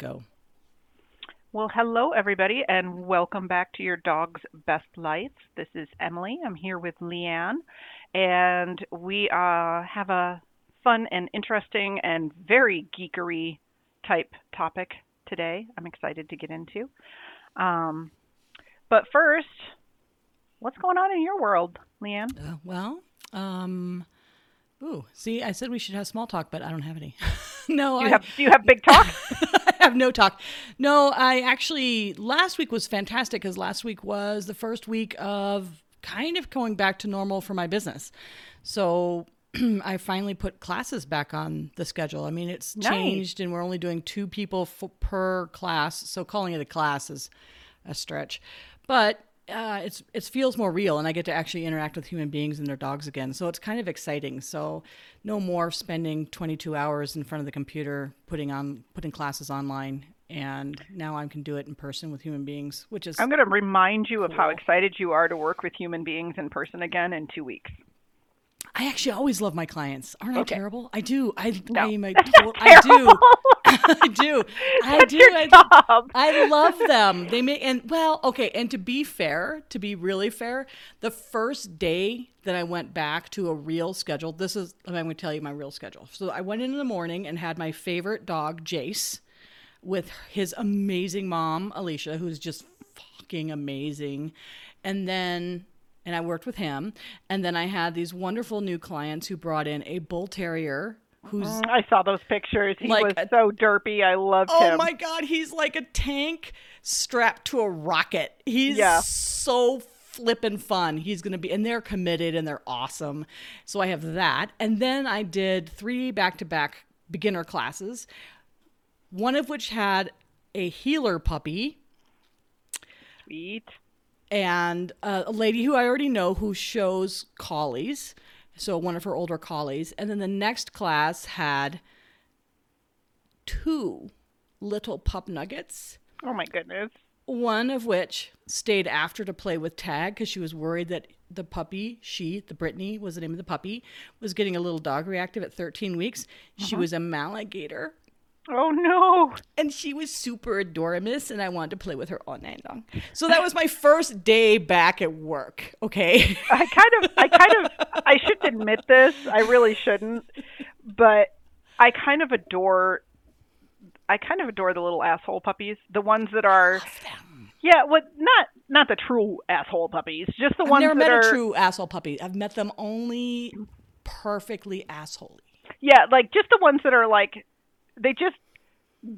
Go. Well, hello, everybody, and welcome back to your dog's best life. This is Emily. I'm here with Leanne, and we uh, have a fun and interesting and very geekery type topic today. I'm excited to get into. Um, but first, what's going on in your world, Leanne? Uh, well, um, ooh, see, I said we should have small talk, but I don't have any. no, you I have do you have big talk? I have no talk. No, I actually last week was fantastic because last week was the first week of kind of going back to normal for my business. So I finally put classes back on the schedule. I mean, it's Nice. changed, and we're only doing two people f- per class. So calling it a class is a stretch, but uh, it's it feels more real, and I get to actually interact with human beings and their dogs again. So it's kind of exciting. So no more spending 22 hours in front of the computer putting on putting classes online, and now I can do it in person with human beings, which is I'm going to remind you of how excited you are to work with human beings in person again in two weeks. I actually always love my clients. Aren't Okay. I terrible? I do. I No, I am a that's I do. I do. I do. I. I love them. They make and well, okay. And to be fair, to be really fair, the first day that I went back to a real schedule, this is I'm going to tell you my real schedule. So I went in in the morning and had my favorite dog, Jace, with his amazing mom, Alicia, who's just fucking amazing. And then and I worked with him. And then I had these wonderful new clients who brought in a bull terrier who's Mm, I saw those pictures. He Like was a- so derpy. I loved Oh him. Oh my god, he's like a tank strapped to a rocket. He's Yeah. so flippin' fun. He's gonna be and they're committed and they're awesome. So I have that. And then I did three back to back beginner classes, one of which had a heeler puppy Sweet. And uh, a lady who I already know who shows collies. So one of her older collies. And then the next class had two little pup nuggets. Oh my goodness. One of which stayed after to play with Tag because she was worried that the puppy, she, the Brittany was the name of the puppy, was getting a little dog reactive at 13 weeks. She was a Maligator. Oh no. And she was super adorable, and I wanted to play with her all night long. So that was my first day back at work. Okay. I kind of, I kind of, I shouldn't admit this. I really shouldn't, but I kind of adore, I kind of adore the little asshole puppies, the ones that are, yeah, what not, not the true asshole puppies, just the I've ones never that met are, a true asshole puppy. I've met them only perfectly assholey. yeah, like just the ones that are like, they just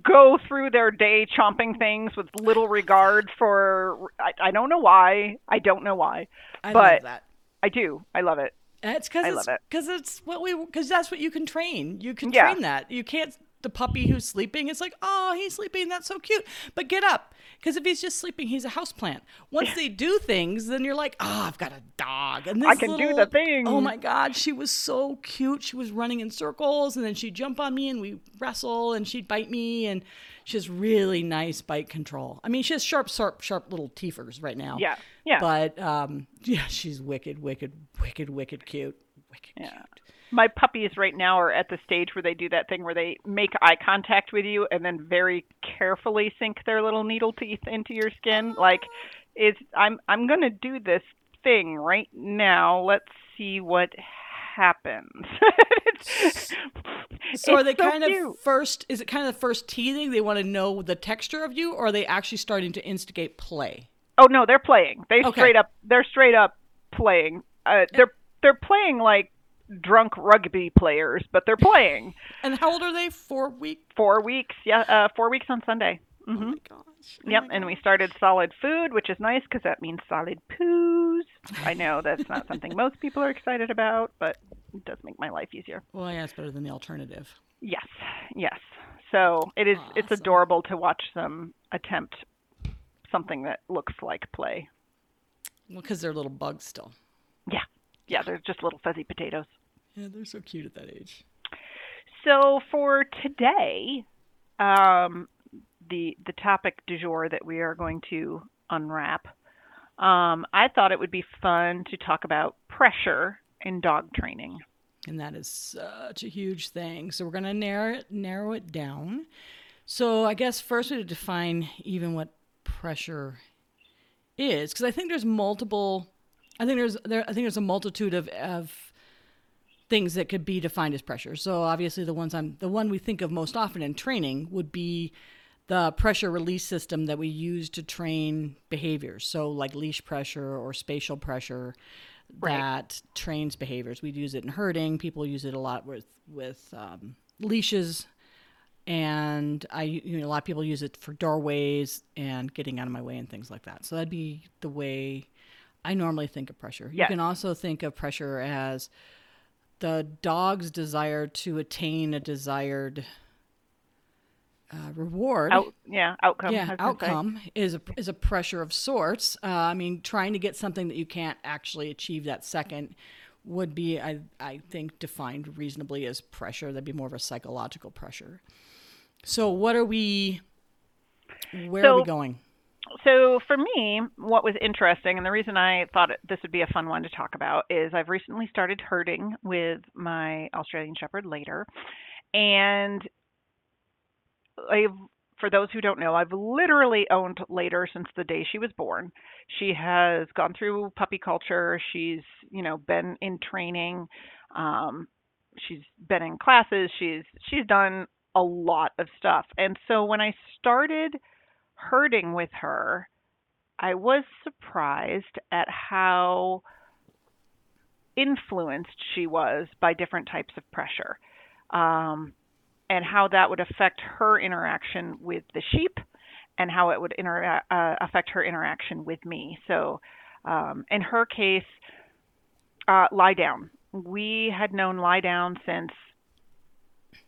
go through their day chomping things with little regard for, I, I don't know why, I don't know why, I But- love that. I do, I love it. It's because it's love it. because it's what we because that's what you can train. You can Yeah. train that. You can't the puppy who's sleeping. is like oh he's sleeping. That's so cute. But get up because if he's just sleeping, he's a houseplant. Once they do things, then you're like oh I've got a dog and this I can do the thing. Oh my god, she was so cute. She was running in circles and then she'd jump on me and we wrestle and she'd bite me and she has really nice bite control. I mean she has sharp sharp sharp little teethers right now. Yeah, yeah. But um, yeah, she's wicked, wicked, wicked, wicked cute. Wicked Yeah. cute. My puppies right now are at the stage where they do that thing where they make eye contact with you and then very carefully sink their little needle teeth into your skin like it's i'm i'm going to do this thing right now let's see what happens It's- So are they kind cute. of first? Is it kind of the first teething? They want to know the texture of you, or are they actually starting to instigate play? oh no they're playing they Okay. straight up they're straight up playing uh they're they're playing like drunk rugby players but they're playing And how old are they? Four weeks. four weeks yeah uh four weeks on sunday Oh hmm my gosh. Oh Yep, my and we started solid food, which is nice because that means solid poos. I know that's not something most people are excited about, but it does make my life easier. Well, yeah, it's better than the alternative. Yes, yes. So it is. It's adorable to watch them attempt something that looks like play. Well, because they're little bugs still. Yeah, yeah. They're just little fuzzy potatoes. Yeah, they're so cute at that age. So for today, um, the the topic du jour that we are going to unwrap, um, I thought it would be fun to talk about pressure in dog training. and that is such a huge thing. So we're going to narrow it, narrow it down So I guess first we have to define even what pressure is, because I think there's multiple. I think there's there. I think there's a multitude of of things that could be defined as pressure. So obviously the ones I'm the one we think of most often in training would be the pressure release system that we use to train behaviors. So like leash pressure or spatial pressure Right. that trains behaviors. We use it in herding. People use it a lot with with um, leashes, and I you know a lot of people use it for doorways and getting out of my way and things like that. So that'd be the way I normally think of pressure. You can also think of pressure as the dog's desire to attain a desired uh, reward Out, yeah, outcome. Yeah, say. outcome is a is a pressure of sorts. Uh, I mean, trying to get something that you can't actually achieve that second would be, I I think, defined reasonably as pressure. That'd be more of a psychological pressure. So, what are we? Where are we going? So for me, what was interesting, and the reason I thought this would be a fun one to talk about, is I've recently started herding with my Australian Shepherd later, and I've, for those who don't know, I've literally owned later since the day she was born. She has gone through puppy culture. She's you know been in training. Um, she's been in classes. She's she's done a lot of stuff, and so when I started herding with her, I was surprised at how influenced she was by different types of pressure um, and how that would affect her interaction with the sheep and how it would intera- uh, affect her interaction with me. So, um, in her case, uh, lie down. We had known lie down since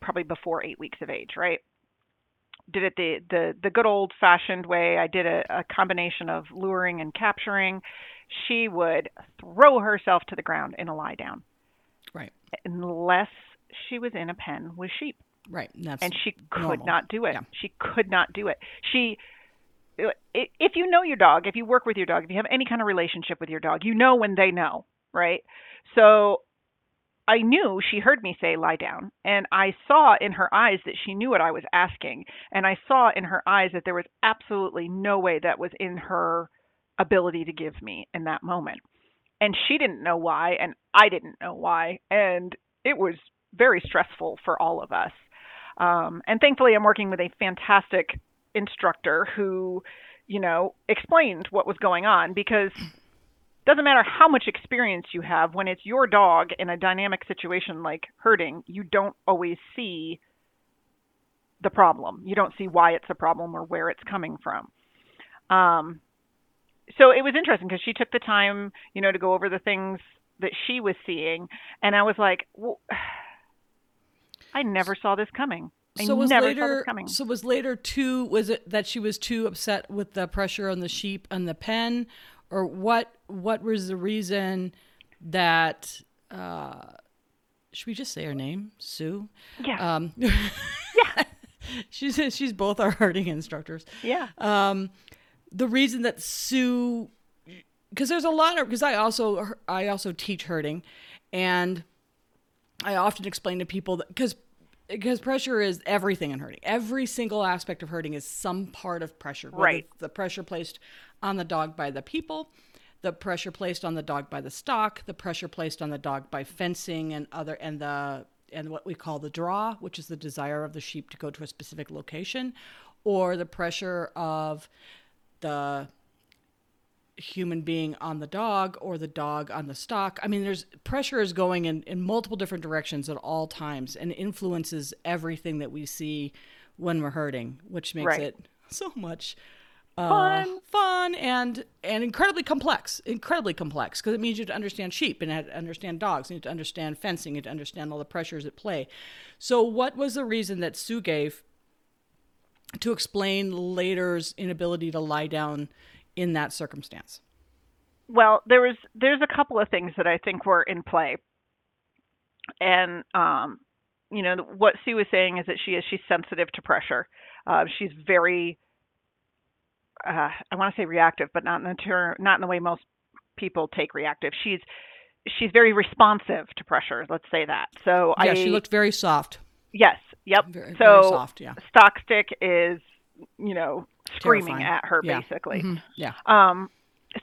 probably before eight weeks of age, right? Did it the the the good old fashioned way. I did a, a combination of luring and capturing. She would throw herself to the ground in a lie down Right, unless she was in a pen with sheep, right. And that's and she could normal. not do it. Yeah. She could not do it. She if you know your dog, if you work with your dog, if you have any kind of relationship with your dog, you know when they know, right? So I knew she heard me say lie down, and I saw in her eyes that she knew what I was asking, and I saw in her eyes that there was absolutely no way that was in her ability to give me in that moment. And she didn't know why, and I didn't know why, and it was very stressful for all of us. Um, and thankfully, I'm working with a fantastic instructor who, you know, explained what was going on because doesn't matter how much experience you have when it's your dog in a dynamic situation like herding you don't always see the problem. You don't see why it's a problem or where it's coming from. Um, so it was interesting because she took the time you know to go over the things that she was seeing and i was like well, i never saw this coming. I so was never saw later so was later too was it that she was too upset with the pressure on the sheep and the pen or what what was the reason that uh should we just say her name? Sue? Yeah. Um yeah. She's she's both our herding instructors. Yeah. Um the reason that sue because there's a lot of because i also i also teach herding and i often explain to people that because because pressure is everything in herding. Every single aspect of herding is some part of pressure Right. the pressure placed on the dog by the people the pressure placed on the dog by the stock the pressure placed on the dog by fencing and other and the and what we call the draw which is the desire of the sheep to go to a specific location or the pressure of the human being on the dog or the dog on the stock. I mean, there's pressure is going in, in multiple different directions at all times and influences everything that we see when we're herding, which makes Right. it so much uh, Fun. fun and and incredibly complex, incredibly complex because it means you have to understand sheep and have to understand dogs, you have to understand fencing, you have to understand all the pressures at play. So, what was the reason that Sue gave to explain later's inability to lie down in that circumstance? Well, there was there's a couple of things that I think were in play, and um, you know what Sue was saying is that she is she's sensitive to pressure. Uh, she's very uh, I want to say reactive, but not in the ter- not in the way most people take reactive. She's she's very responsive to pressure. Let's say that. So Yeah, I she looked very soft. Yes. Yep. Very, so very soft. Yeah. stock stick is, you know, screaming Terrifying. at her Yeah. basically. Mhm. Yeah. Um,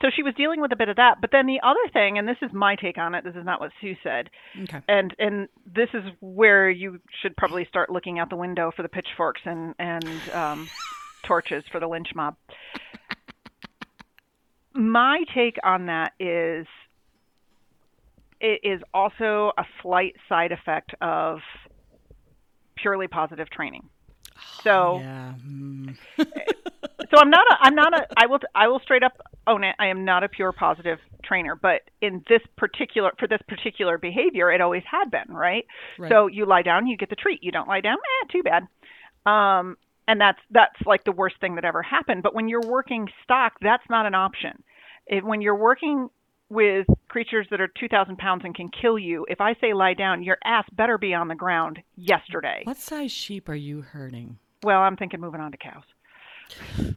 so she was dealing with a bit of that. But then the other thing, and this is my take on it. This is not what Sue said. Okay. and and this is where you should probably start looking out the window for the pitchforks and and um, torches for the lynch mob. My take on that is it is also a slight side effect of purely positive training. So Yeah. mm. so I'm not a I'm not a I will I will straight up own it. I am not a pure positive trainer, but in this particular for this particular behavior, it always had been, right? Right. So you lie down, you get the treat. You don't lie down, eh, too bad. Um, and that's that's like the worst thing that ever happened. But when you're working stock, that's not an option. If, when you're working with creatures that are 2,000 pounds and can kill you, if I say lie down, your ass better be on the ground yesterday. What size sheep are you herding? Well, I'm thinking moving on to cows.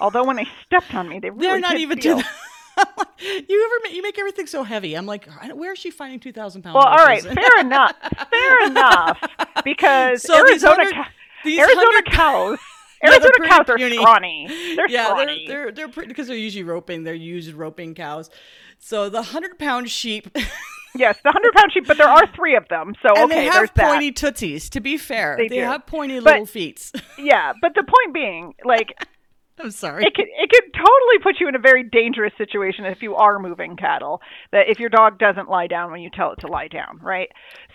Although when they stepped on me, they really They're not even feel. to the. you ever ma- you make everything so heavy? I'm like, where is she finding two thousand pounds? Well, all right, fair enough, fair enough, because So these Arizona hundred- cow- these Arizona cows, Yeah, Arizona pretty cows are puny. scrawny. They're yeah, scrawny. they're they're they're pretty because they're usually roping. They're used roping cows. So the hundred pound sheep, Yes, the hundred pound sheep, but there are three of them, so and okay, they there's have that. pointy tootsies. To be fair, They they, have pointy But- little feet. Yeah, but the point being, like, I'm sorry. it could it could totally put you in a very dangerous situation if you are moving cattle. That if your dog doesn't lie down when you tell it to lie down, right?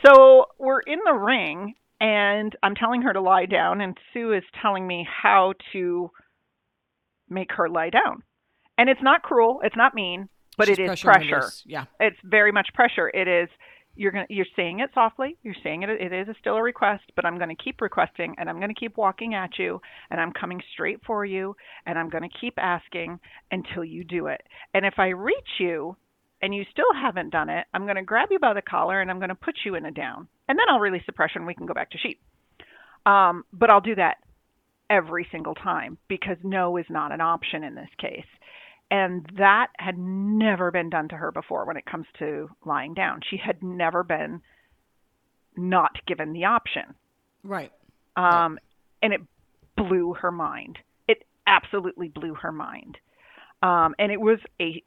So we're in the ring, and I'm telling her to lie down, and Sue is telling me how to make her lie down. And it's not cruel, it's not mean, but She's it is pressure. Yeah. It's very much pressure. It is you're going you're saying it softly. You're saying it it is still a request, but I'm going to keep requesting and I'm going to keep walking at you and I'm coming straight for you and I'm going to keep asking until you do it. And if I reach you and you still haven't done it, I'm going to grab you by the collar and I'm going to put you in a down. And then I'll release the pressure and we can go back to sheep. Um, but I'll do that every single time because no is not an option in this case. And that had never been done to her before when it comes to lying down. She had never been not given the option. Right. Um, and it blew her mind. It absolutely blew her mind. Um, and it was a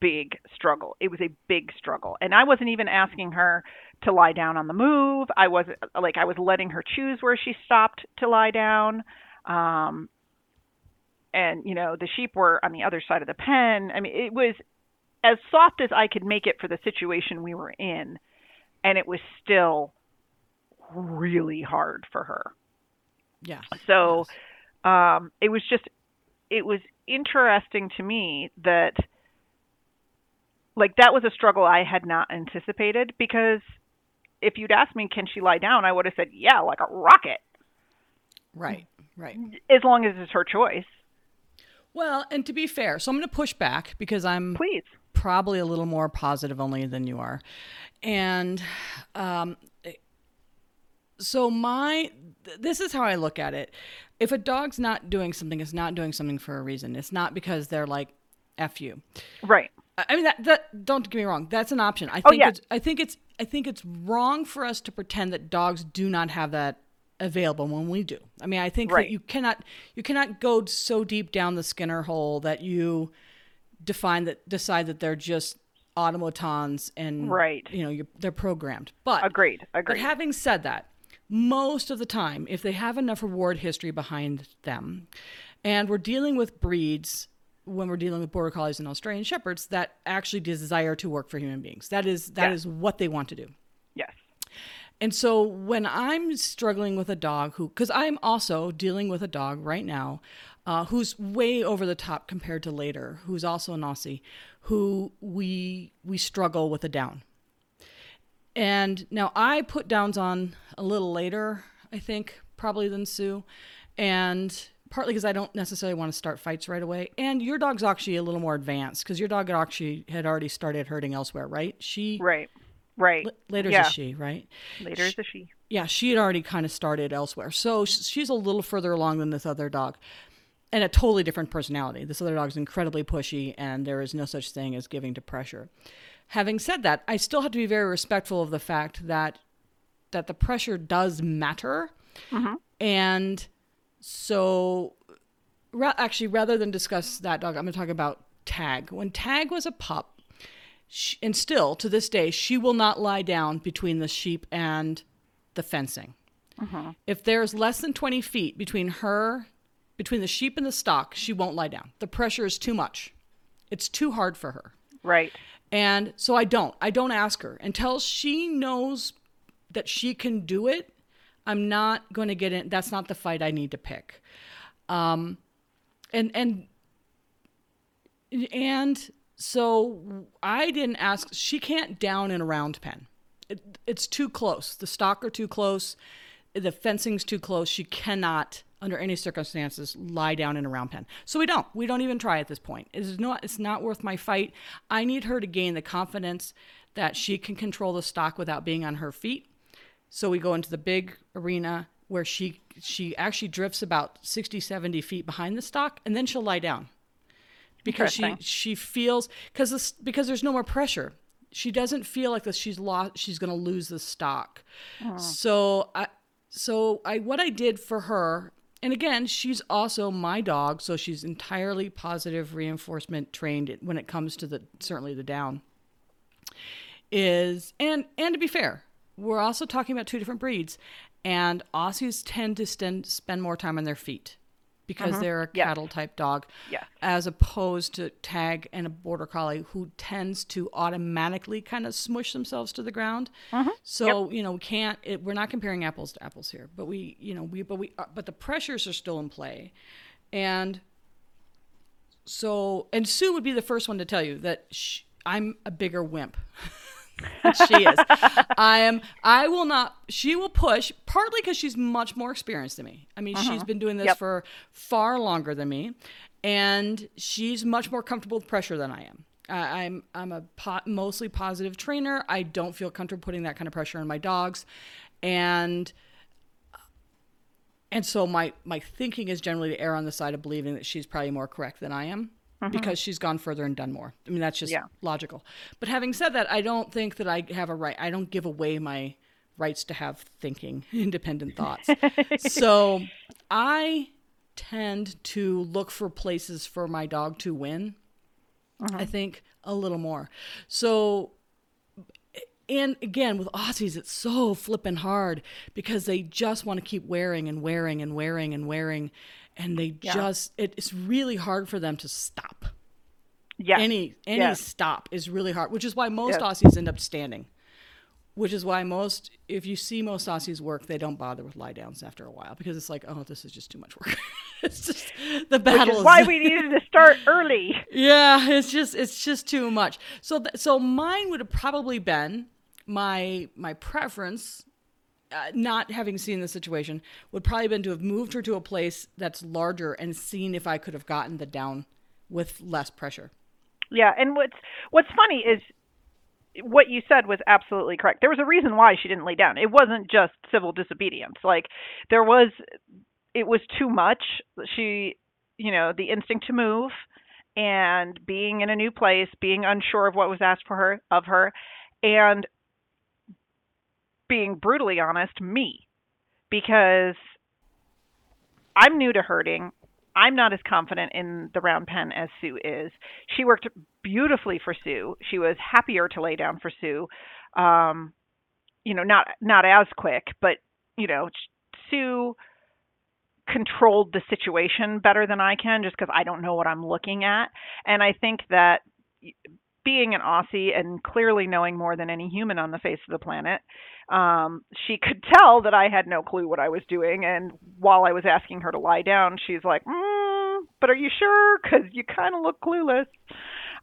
big struggle. It was a big struggle. And I wasn't even asking her to lie down on the move. I was like I was letting her choose where she stopped to lie down. Um, and you know the sheep were on the other side of the pen. I mean, it was as soft as I could make it for the situation we were in, and it was still really hard for her. Yeah. So um, it was just, it was interesting to me that, like, that was a struggle I had not anticipated because if you'd asked me, can she lie down, I would have said, yeah, like a rocket, Right. Right. as long as it's her choice. Well, and to be fair, so I'm going to push back because I'm Please. probably a little more positive only than you are. And um, so my th- this is how I look at it. If a dog's not doing something, it's not doing something for a reason. It's not because they're like f you. Right. I mean that that don't get me wrong. That's an option. I Oh, think yeah. it's I think it's I think it's wrong for us to pretend that dogs do not have that available when we do. I mean, I think Right. that you cannot you cannot go so deep down the Skinner hole that you define that decide that they're just automatons and Right. you know they're programmed. But Agreed. Agreed. but having said that, most of the time, if they have enough reward history behind them, and we're dealing with breeds when we're dealing with border collies and Australian shepherds that actually desire to work for human beings. That is that Yeah. is what they want to do. yes. And so when I'm struggling with a dog who, because I'm also dealing with a dog right now uh, who's way over the top compared to later, who's also an Aussie, who we we struggle with a down. And now I put downs on a little later, I think, probably than Sue, and partly because I don't necessarily want to start fights right away. And your dog's actually a little more advanced because your dog had actually had already started herding elsewhere, right? She Right. Right. later's yeah. a she, right? Later is a she. yeah, she had already kind of started elsewhere. So she's a little further along than this other dog and a totally different personality. This other dog's incredibly pushy, and there is no such thing as giving to pressure. Having said that, I still have to be very respectful of the fact that that the pressure does matter. Mm-hmm. And so ra- actually rather than discuss that dog, I'm going to talk about Tag. When Tag was a pup, she, and still to this day, she will not lie down between the sheep and the fencing. Uh-huh. If there's less than 20 feet between her, between the sheep and the stock, she won't lie down. The pressure is too much. It's too hard for her. Right. And so I don't. I don't ask her until she knows that she can do it. I'm not going to get in. That's not the fight I need to pick. Um, and and and so I didn't ask. She can't down in a round pen. It, it's too close. The stock are too close. The fencing's too close. She cannot, under any circumstances, lie down in a round pen. So we don't. We don't even try at this point. It's not. It's not worth my fight. I need her to gain the confidence that she can control the stock without being on her feet. So we go into the big arena where she she actually drifts about 60 70 feet behind the stock and then she'll lie down. Because she she feels because because there's no more pressure. She doesn't feel like this she's lost she's going to lose the stock. Uh-huh. So i so i what i did for her and again she's also my dog so she's entirely positive reinforcement trained when it comes to the certainly the down is and and to be fair we're also talking about two different breeds and aussies tend to spend more time on their feet because they're a Yes. cattle type dog Yes. as opposed to tag and a border collie who tends to automatically kind of smush themselves to the ground. So you know we can't it, we're not comparing apples to apples here but we you know we but we uh, but the pressures are still in play. And so and sue would be the first one to tell you that sh i'm a bigger wimp she is. I am. I will not. She will push partly because she's much more experienced than me. I mean, she's mm-hmm. been doing this Yep. for far longer than me, and she's much more comfortable with pressure than I am. I I'm I'm a po- mostly positive trainer. I don't feel comfortable putting that kind of pressure on my dogs, and and so my my thinking is generally to err on the side of believing that she's probably more correct than I am Mm-hmm. because she's gone further and done more. I mean that's just Yeah. logical. But having said that, I don't think that I have a right. I don't give away my rights to have thinking, independent thoughts. so I tend to look for places for my dog to win. I mm-hmm. think a little more. So and again with Aussies, it's so flippin' hard because they just want to keep wearing and wearing and wearing and wearing, and they just it, it's really hard for them to stop. Yeah. Any any Yes. stop is really hard, which is why most Yes. Aussies end up standing. Which is why most, if you see most Aussies work, they don't bother with lie downs after a while because it's like, oh, this is just too much work. it's just the battle. is is- why we needed to start early. yeah, it's just it's just too much. So th- so mine would have probably been my my preference. Uh, not having seen the situation would probably been to have moved her to a place that's larger and seen if I could have gotten the down with less pressure. Yeah, and what's what's funny is what you said was absolutely correct. There was a reason why she didn't lay down. It wasn't just civil disobedience. Like there was it was too much. She, you know, the instinct to move and being in a new place, being unsure of what was asked for her of her and being brutally honest, me. Because I'm new to herding. I'm not as confident in the round pen as Sue is. She worked beautifully for Sue. She was happier to lay down for Sue. Um, you know, not not as quick, but you know, Sue controlled the situation better than I can just because I don't know what I'm looking at. And I think that being an Aussie and clearly knowing more than any human on the face of the planet, um, she could tell that I had no clue what I was doing. And while I was asking her to lie down, she's like, mm, "But are you sure? Because you kind of look clueless."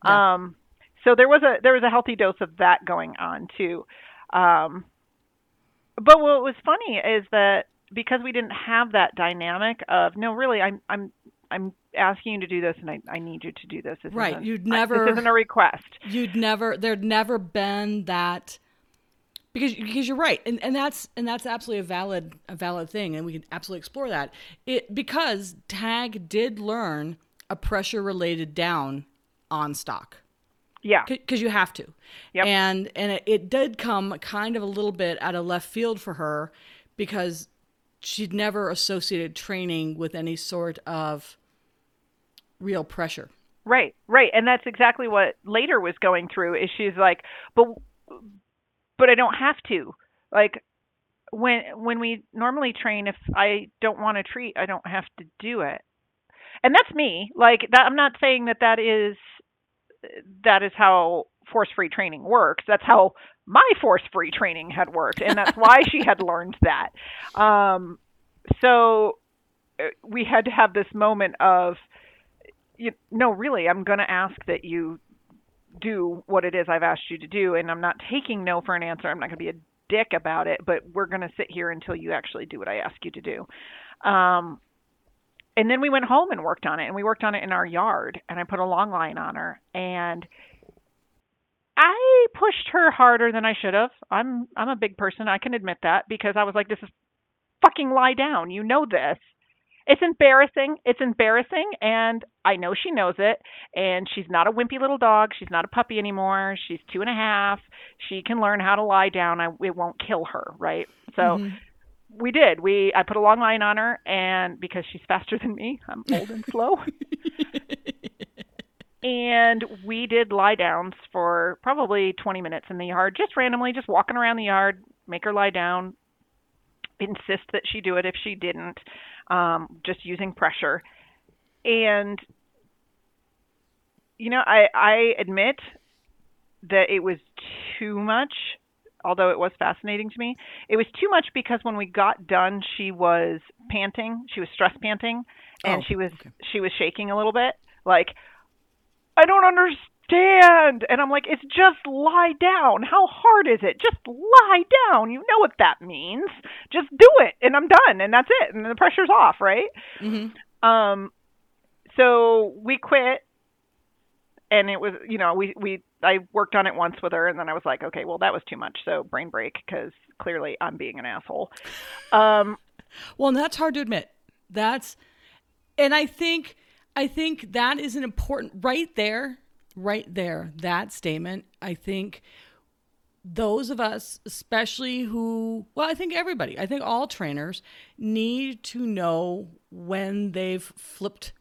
Yeah. Um, so there was a there was a healthy dose of that going on too. Um, but what was funny is that because we didn't have that dynamic of no, really, I'm I'm I'm asking you to do this, and I, I need you to do this. this Right, you'd I- never- This isn't a request. You'd never there'd never been that because because you're right and, and that's and that's absolutely a valid a valid thing and we can absolutely explore that it because tag did learn a pressure related down on stock Yeah. because you have to. Yep. And and it, it did come kind of a little bit out of left field for her because she'd never associated training with any sort of real pressure. Right, right, and that's exactly what later was going through. Is she's like, but but I don't have to. Like when when we normally train, if I don't want to treat, I don't have to do it. And that's me. Like that, I'm not saying that that is that is how force free training works. That's how my force free training had worked, and that's why she had learned that. Um, so uh, we had to have this moment of you, no, really, I'm going to ask that you do what it is I've asked you to do, and I'm not taking no for an answer. I'm not going to be a dick about it, but we're going to sit here until you actually do what I ask you to do. Um, and then we went home and worked on it, and we worked on it in our yard, and I put a long line on her, and I pushed her harder than I should have. I'm I'm a big person. I can admit that because I was like, this is fucking lie down. You know this it's embarrassing. It's embarrassing, and I know she knows it. And she's not a wimpy little dog. She's not a puppy anymore. She's two and a half. She can learn how to lie down. I, it won't kill her, right? So mm-hmm. we did. We I put a long line on her, and because she's faster than me, I'm old and slow. and we did lie downs for probably 20 minutes in the yard, just randomly, just walking around the yard, make her lie down, insist that she do it if she didn't um, just using pressure. And, you know, I, I admit that it was too much, although it was fascinating to me. It was too much because when we got done, she was panting. She was stress panting, and oh, she was okay. she was shaking a little bit. Like, I don't understand. And I'm like, it's just lie down. How hard is it? Just lie down. You know what that means. Just do it. And I'm done. And that's it. And the pressure's off, right? Mm-hmm. Um, so we quit. And it was, you know, we, we, I worked on it once with her and then I was like, okay, well, that was too much. So brain break because clearly I'm being an asshole. Um, well, and that's hard to admit. That's, and I think, I think that is an important, right there right there, that statement, I think those of us, especially who, well, I think everybody, I think all trainers need to know when they've flipped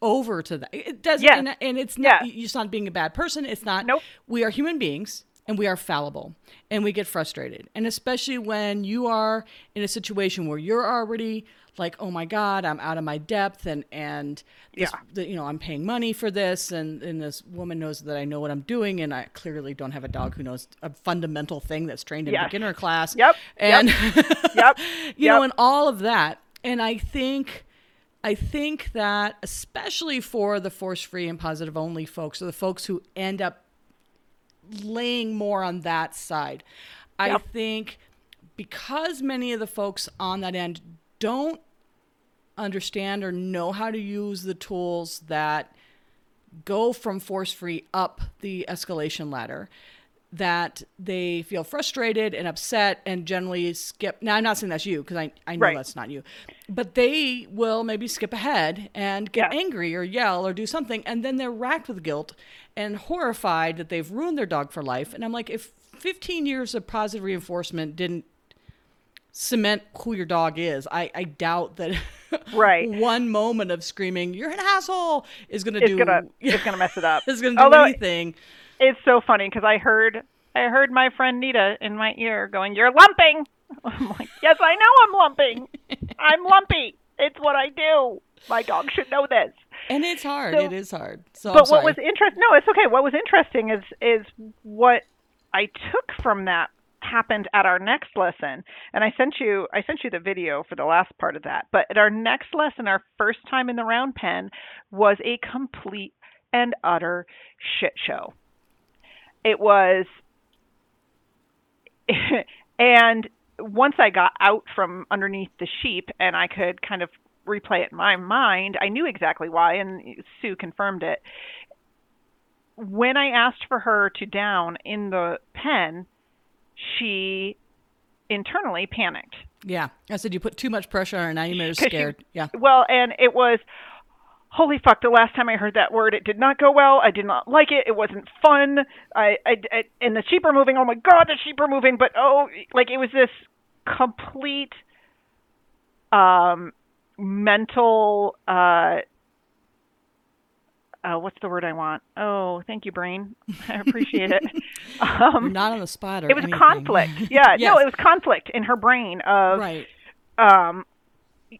over to that. It doesn't, yeah. and, and, it's not, yeah. it's not being a bad person. It's not, nope. we are human beings and we are fallible and we get frustrated. And especially when you are in a situation where you're already like, oh my God, I'm out of my depth and, and this, yeah. the, you know, I'm paying money for this. And, and this woman knows that I know what I'm doing. And I clearly don't have a dog who knows a fundamental thing that's trained in yes. beginner class. Yep. And, yep. yep. you know, and all of that. And I think, I think that especially for the force free and positive only folks, or the folks who end up laying more on that side, yep. I think because many of the folks on that end don't understand or know how to use the tools that go from force free up the escalation ladder that they feel frustrated and upset and generally skip now i'm not saying that's you because I, I know right. that's not you but they will maybe skip ahead and get yeah. angry or yell or do something and then they're racked with guilt and horrified that they've ruined their dog for life and i'm like if 15 years of positive reinforcement didn't cement who your dog is. I, I doubt that right one moment of screaming "You're an asshole" is going to do. Gonna, it's going to mess it up. it's going to do Although anything. It's so funny because I heard I heard my friend Nita in my ear going, "You're lumping." I'm like, "Yes, I know I'm lumping. I'm lumpy. It's what I do. My dog should know this." And it's hard. So, it is hard. So, but what was interesting? No, it's okay. What was interesting is is what I took from that happened at our next lesson. And i sent you i sent you the video for the last part of that. But at our next lesson our first time in the round pen was a complete and utter shit show. It was and once i got out from underneath the sheep and i could kind of replay it in my mind i knew exactly why and sue confirmed it. When i asked for her to down in the pen she internally panicked. Yeah. I said you put too much pressure on her now you made her scared. She, yeah. Well, and it was holy fuck, the last time I heard that word, it did not go well. I did not like it. It wasn't fun. I, I, I and the sheep are moving. Oh my god, the sheep are moving. But oh, like it was this complete um, mental. Uh, uh, what's the word I want? Oh, thank you, brain. I appreciate it. Um, Not on the spot. or it was anything. conflict. Yeah, yes. no, it was conflict in her brain of right. um,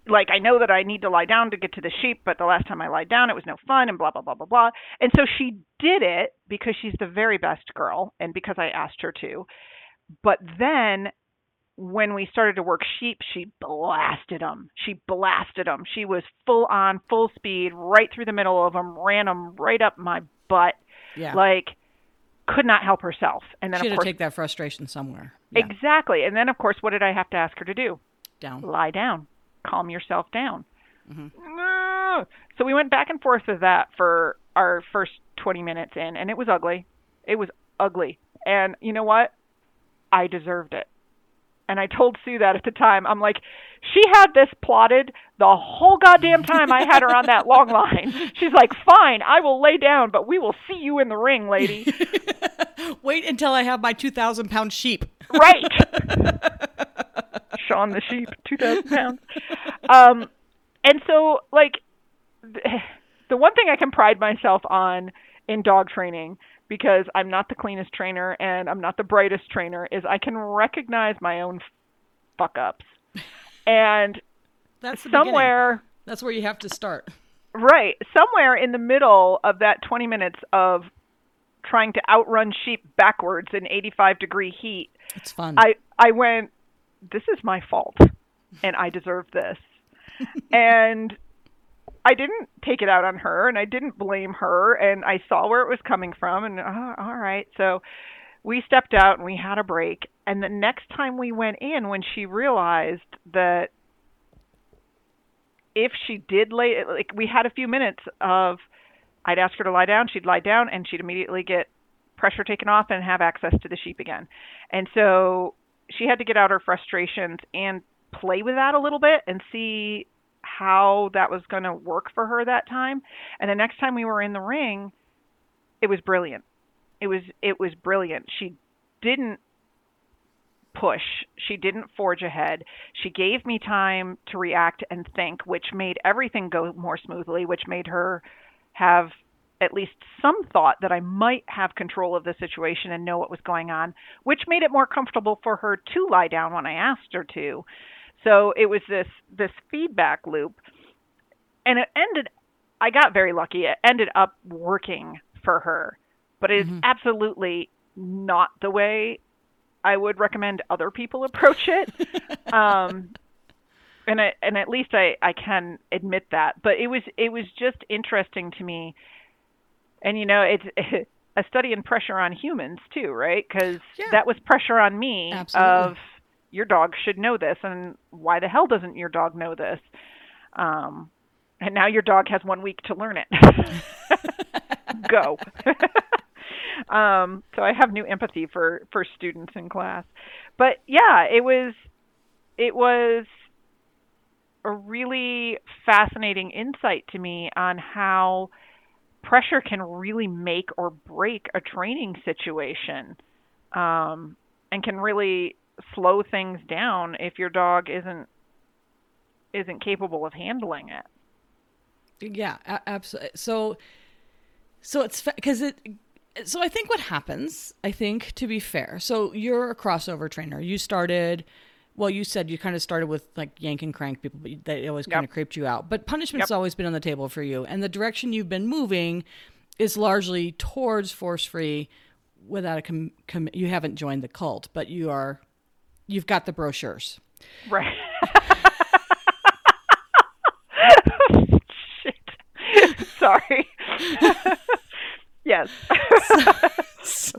like I know that I need to lie down to get to the sheep, but the last time I lied down, it was no fun, and blah blah blah blah blah. And so she did it because she's the very best girl, and because I asked her to. But then when we started to work sheep, she blasted them. She blasted them. She was full on, full speed, right through the middle of them, ran them right up my butt. Yeah. Like, could not help herself. And then, she of had course, to take that frustration somewhere. Yeah. exactly. And then, of course, what did I have to ask her to do? Down. Lie down, calm yourself down. Mhm. No. So we went back and forth with that for our first 20 minutes in, and it was ugly. It was ugly. And you know what? I deserved it. And I told Sue that at the time. I'm like, she had this plotted the whole goddamn time I had her on that long line. She's like, fine, I will lay down, but we will see you in the ring, lady. Wait until I have my 2,000 pound sheep. right. Shaun the sheep, 2,000 pounds. Um, and so, like, the one thing I can pride myself on in dog training, because I'm not the cleanest trainer and I'm not the brightest trainer, is I can recognize my own fuck ups. And That's the beginning. somewhere, That's where you have to start. right, somewhere in the middle of that 20 minutes of trying to outrun sheep backwards in 85 degree heat, It's fun. I I went, this is my fault, and I deserve this, and I didn't take it out on her, and I didn't blame her, and I saw where it was coming from, and uh, all right, so we stepped out and we had a break, and the next time we went in, when she realized that if she did lay, like we had a few minutes of, I'd ask her to lie down, she'd lie down, and she'd immediately get pressure taken off and have access to the sheep again. And so she had to get out her frustrations and play with that a little bit and see how that was going to work for her that time. And the next time we were in the ring, it was brilliant. It was it was brilliant. She didn't push. She didn't forge ahead. She gave me time to react and think, which made everything go more smoothly, which made her have at least some thought that I might have control of the situation and know what was going on, which made it more comfortable for her to lie down when I asked her to. So it was this this feedback loop. And it ended I got very lucky. It ended up working for her. But it is Mhm. absolutely not the way I would recommend other people approach it. um and I, and at least I, I can admit that. But it was it was just interesting to me, and you know it's a study in pressure on humans too, right? Because Yeah. that was pressure on me Absolutely. of your dog should know this, and why the hell doesn't your dog know this? Um, and now your dog has one week to learn it. Go. um, so I have new empathy for for students in class, but yeah, it was it was a really fascinating insight to me on how pressure can really make or break a training situation um, and can really slow things down if your dog isn't isn't capable of handling it. Yeah, absolutely. So, so it's because it. So I think what happens, I think to be fair, so you're a crossover trainer. You started, well, you said you kind of started with like yank and crank people, but that always kind Yep. of creeped you out. But punishment's Yep. always been on the table for you, and the direction you've been moving is largely towards force free. Without a com-, com, you haven't joined the cult, but you are, you've got the brochures. Right. Shit. Sorry. yes. so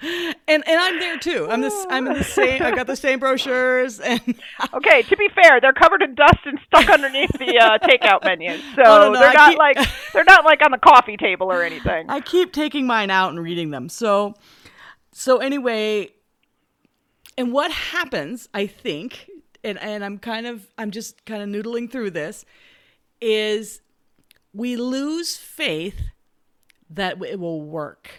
and and I'm there too. I'm this I'm in the same I got the same brochures and okay, to be fair, they're covered in dust and stuck underneath the uh, takeout menu, So Oh, no, no, they're I not keep- like they're not like on the coffee table or anything. I keep taking mine out and reading them. So so anyway and what happens, I think, and and I'm kind of I'm just kind of noodling through this is we lose faith that it will work.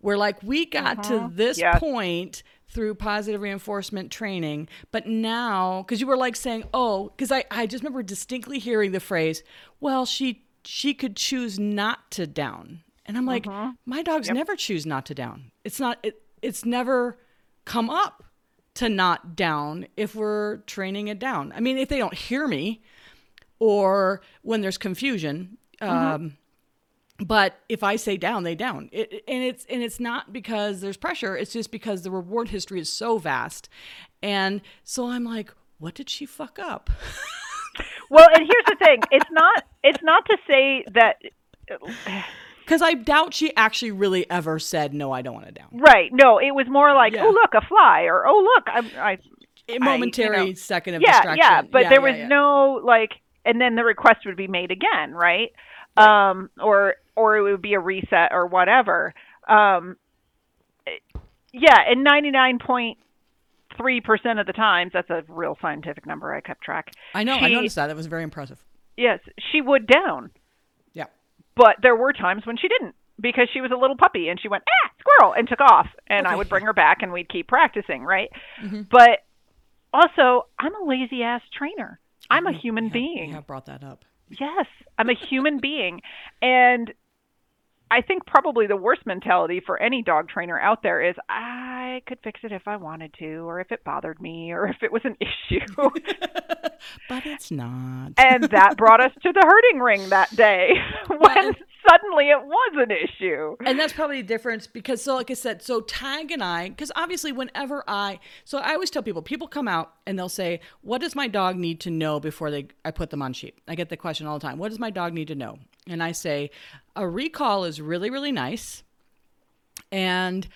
We're like, we got to mm-hmm. this Yes. point through positive reinforcement training, but now, because you were like saying, oh, because I, I just remember distinctly hearing the phrase, well, she she could choose not to down. And I'm like, mm-hmm. my dogs never choose not to down. It's not it it's never come up to not down if we're training it down. I mean, if they don't hear me or when there's confusion, um, but if I say down, they down. It, and it's and it's not because there's pressure. It's just because the reward history is so vast, and so I'm like, what did she fuck up? Well, and here's the thing: it's not it's not to say that. Because I doubt she actually really ever said no. I don't want to down. Right. No, it was more like, Yeah. oh look, a fly, or oh look, I'm, momentary I, you know, second of yeah, distraction. yeah, but there yeah, was yeah. no like, and then the request would be made again, right? Um, or or it would be a reset or whatever. Um, yeah, and ninety nine point three percent of the times, that's a real scientific number. I kept track. I know. I noticed that. That was very impressive. Yes, she would down. Yeah. But there were times when she didn't because she was a little puppy and she went, ah, squirrel, and took off. And I would bring her back and we'd keep practicing, right? Mm-hmm. But also, I'm a lazy ass trainer. I'm a human We have- being. We have brought that up. Yes, I'm a human being. And I think probably the worst mentality for any dog trainer out there is I could fix it if I wanted to, or if it bothered me, or if it was an issue. But it's not. and that brought us to the herding ring that day when suddenly it was an issue. and that's probably the difference because so like i said so tag and i because obviously whenever i so i always tell people people come out and they'll say what does my dog need to know before they i put them on sheep i get the question all the time what does my dog need to know and i say a recall is really really nice and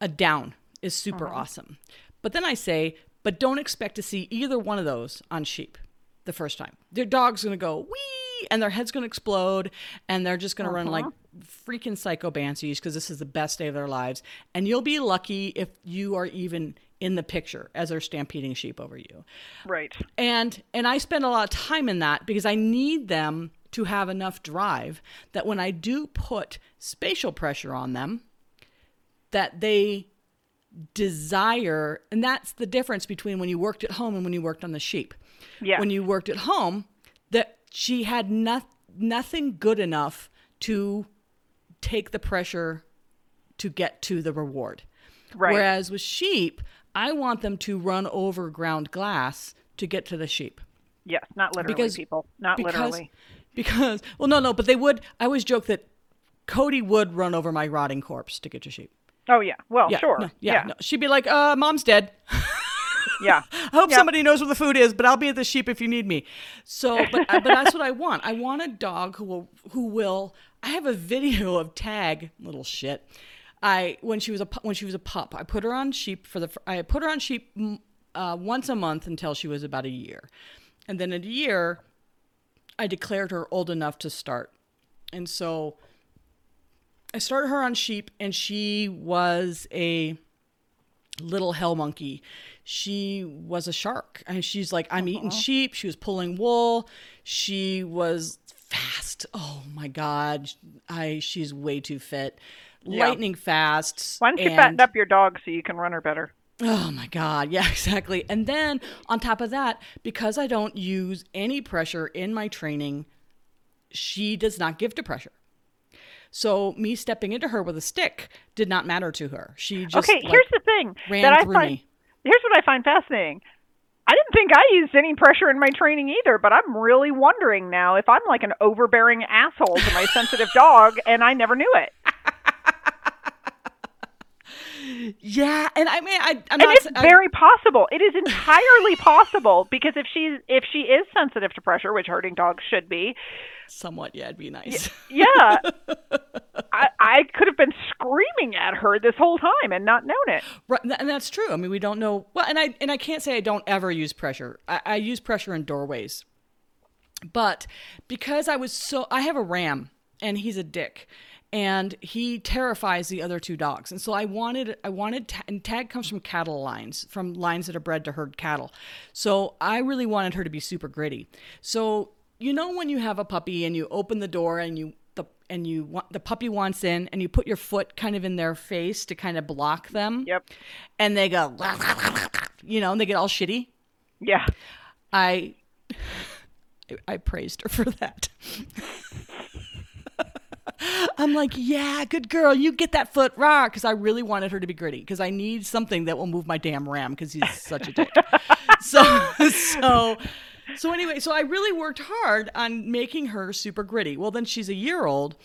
a down is super uh-huh. awesome. But then i say but don't expect to see either one of those on sheep the first time. Their dog's going to go wee and their head's going to explode and they're just going to run uh-huh. like freaking psycho bansies because this is the best day of their lives. And you'll be lucky if you are even in the picture as they're stampeding sheep over you. Right. and and I spend a lot of time in that because I need them to have enough drive that when I do put spatial pressure on them that they desire and that's the difference between when you worked at home and when you worked on the sheep. Yeah. When you worked at home that she had no, nothing good enough to take the pressure to get to the reward. Right. Whereas with sheep, I want them to run over ground glass to get to the sheep. Yes, not literally, Because- people. Not because, literally. Because, well, no, no, but they would. I always joke that Cody would run over my rotting corpse to get to sheep. Oh yeah. Well, Yeah, sure. no, yeah, yeah. no. She'd be like, uh, mom's dead. Yeah. I hope Yeah. somebody knows where the food is, but I'll be at the sheep if you need me. So, but but that's what I want. I want a dog who will who will. I have a video of Tag, little shit. I when she was a when she was a pup, I put her on sheep for the. I put her on sheep mm, uh, once a month until she was about a year, and then at a year, I declared her old enough to start, and so. I started her on sheep, and she was a little hell monkey. She was a shark. And she's like, I'm eating uh-huh. sheep. She was pulling wool. She was fast. Oh my God. I she's way too fit. Yeah. Lightning fast. Why don't you fatten up your dog so you can run her better? Oh my God. Yeah, exactly. And then on top of that, because I don't use any pressure in my training, she does not give to pressure. So me stepping into her with a stick did not matter to her. She just okay, like, here's the thing ran that I find. me. Here's what I find fascinating. I didn't think I used any pressure in my training either, but I'm really wondering now if I'm like an overbearing asshole to my sensitive dog and I never knew it. Yeah, and I mean, I, I'm And not. it's I- very possible. It is entirely possible because if she's if she is sensitive to pressure, which herding dogs should be, somewhat. Yeah, it'd be nice. yeah, I, I could have been screaming at her this whole time and not known it. Right, and that's true. I mean, we don't know. Well, and I and I can't say I don't ever use pressure. I, I use pressure in doorways, but because I was so, I have a ram, and he's a dick, and he terrifies the other two dogs. And so I wanted, I wanted, and tag comes from cattle lines, from lines that are bred to herd cattle. So I really wanted her to be super gritty. So you know when you have a puppy and you open the door and you the and you want the puppy wants in and you put your foot kind of in their face to kind of block them. Yep. And they go, you know, and they get all shitty. Yeah. I I praised her for that. I'm like, yeah, good girl. You get that foot raw because I really wanted her to be gritty because I need something that will move my damn ram because he's such a dick. so, so, so anyway, so I really worked hard on making her super gritty. Well, then she's a year old,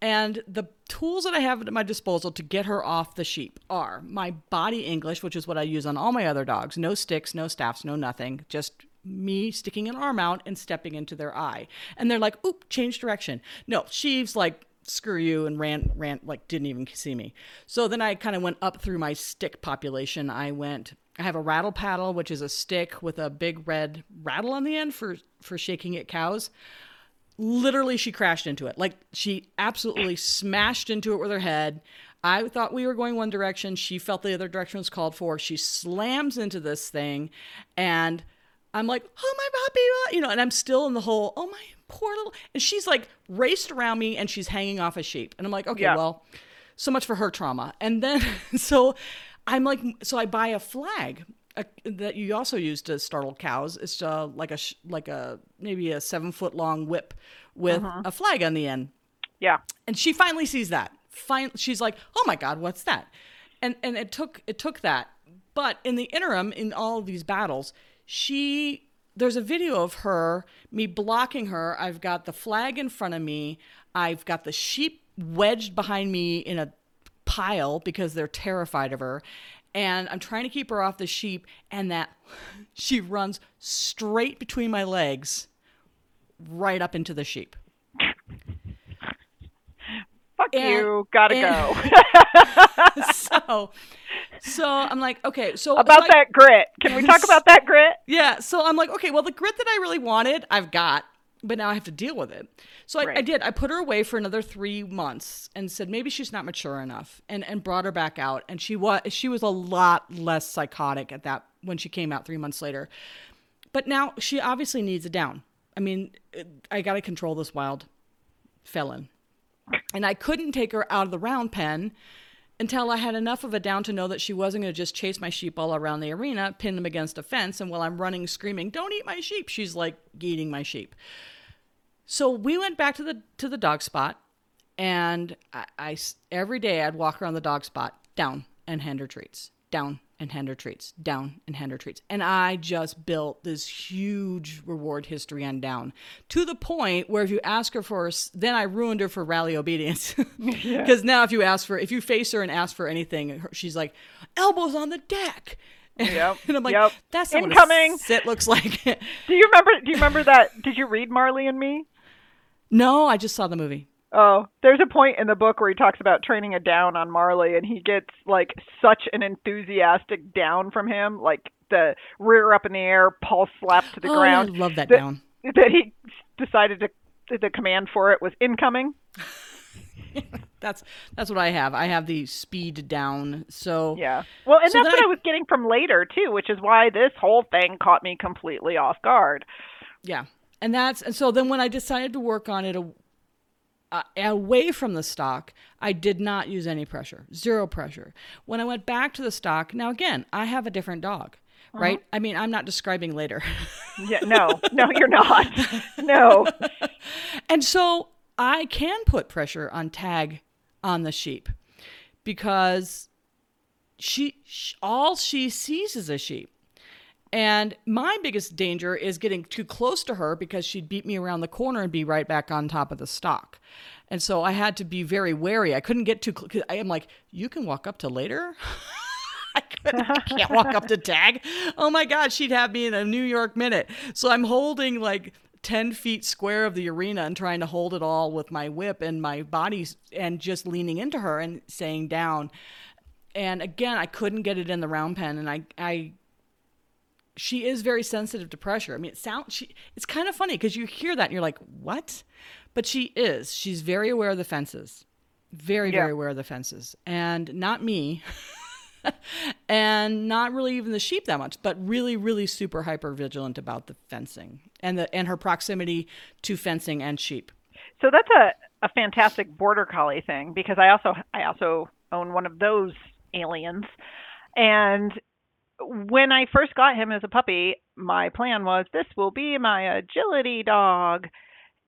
and the tools that I have at my disposal to get her off the sheep are my body English, which is what I use on all my other dogs. No sticks, no staffs, no nothing. Just me sticking an arm out and stepping into their eye. And they're like, oop, change direction. No, she's like, screw you and ran ran like didn't even see me. So then I kind of went up through my stick population. I went I have a rattle paddle, which is a stick with a big red rattle on the end for for shaking at cows. Literally she crashed into it. Like she absolutely smashed into it with her head. I thought we were going one direction. She felt the other direction was called for. She slams into this thing and I'm like, oh my puppy, you know, and I'm still in the hole. oh my poor little, and she's like raced around me and she's hanging off a sheep, and I'm like, okay, Yeah. well, so much for her trauma, and then so I'm like, so I buy a flag uh that you also use to startle cows. It's uh, like a like a maybe a seven foot long whip with a flag on the end. Yeah. And she finally sees that. Fine, she's like, "Oh my God, what's that?" And and it took it took that. But in the interim, in all of these battles, she there's a video of her me blocking her. I've got the flag in front of me. I've got the sheep wedged behind me in a pile because they're terrified of her. And I'm trying to keep her off the sheep, and that she runs straight between my legs, right up into the sheep. Fuck And- you. Gotta and- go. so so I'm like, okay, so about that grit. Can we talk about that grit? Yeah, so I'm like, okay, well the grit that I really wanted, I've got, but now I have to deal with it. So I, I did. I put her away for another three months and said maybe she's not mature enough, and and brought her back out, and she was she was a lot less psychotic at that when she came out three months later. But now she obviously needs a down. I mean, I got to control this wild felon. And I couldn't take her out of the round pen until I had enough of a down to know that she wasn't going to just chase my sheep all around the arena, pin them against a fence, and while I'm running screaming, "Don't eat my sheep," she's like eating my sheep. So we went back to the to the dog spot, and I, I every day I'd walk around the dog spot, down and hand her treats, down and hand her treats, down and hand her treats, and I just built this huge reward history on down to the point where if you ask her for, then I ruined her for rally obedience because now if you ask for, if you face her and ask for anything, she's like elbows on the deck. Yep, and I'm like, yep. that's not Incoming. what sit looks like. Do you remember do you remember that did you read Marley and Me? no, I just saw the movie. Oh, there's a point in the book where he talks about training a down on Marley, and he gets like such an enthusiastic down from him, like the rear up in the air, pulse slapped to the oh, ground, I love that that, down. that he decided to the command for it was incoming. That's that's what I have. I have the speed down. So Yeah. Well, and So that's what I I- was getting from later too, which is why this whole thing caught me completely off guard. yeah, and that's and so then when I decided to work on it. Uh, away from the stock, I did not use any pressure, zero pressure. When I went back to the stock, now again, I have a different dog, right? I mean, I'm not describing later. Yeah, no, no, you're not. No. And so I can put pressure on tag on the sheep because she sh- all she sees is a sheep. And my biggest danger is getting too close to her because she'd beat me around the corner and be right back on top of the stock. And so I had to be very wary. I couldn't get too close. I am like, you can walk up to later. I, I can't walk up to tag. Oh my God, she'd have me in a New York minute. So I'm holding like 10 feet square of the arena and trying to hold it all with my whip and my body and just leaning into her and saying down. And again, I couldn't get it in the round pen. And I, I, she is very sensitive to pressure. I mean, it sounds she. It's kind of funny because you hear that and you're like, "What?" But she is. She's very aware of the fences, very Yeah. very aware of the fences, and not me. and not really even the sheep that much, but really, really super hyper vigilant about the fencing and the and her proximity to fencing and sheep. So that's a, a fantastic border collie thing because I also I also own one of those aliens. And when I first got him as a puppy, my plan was this will be my agility dog.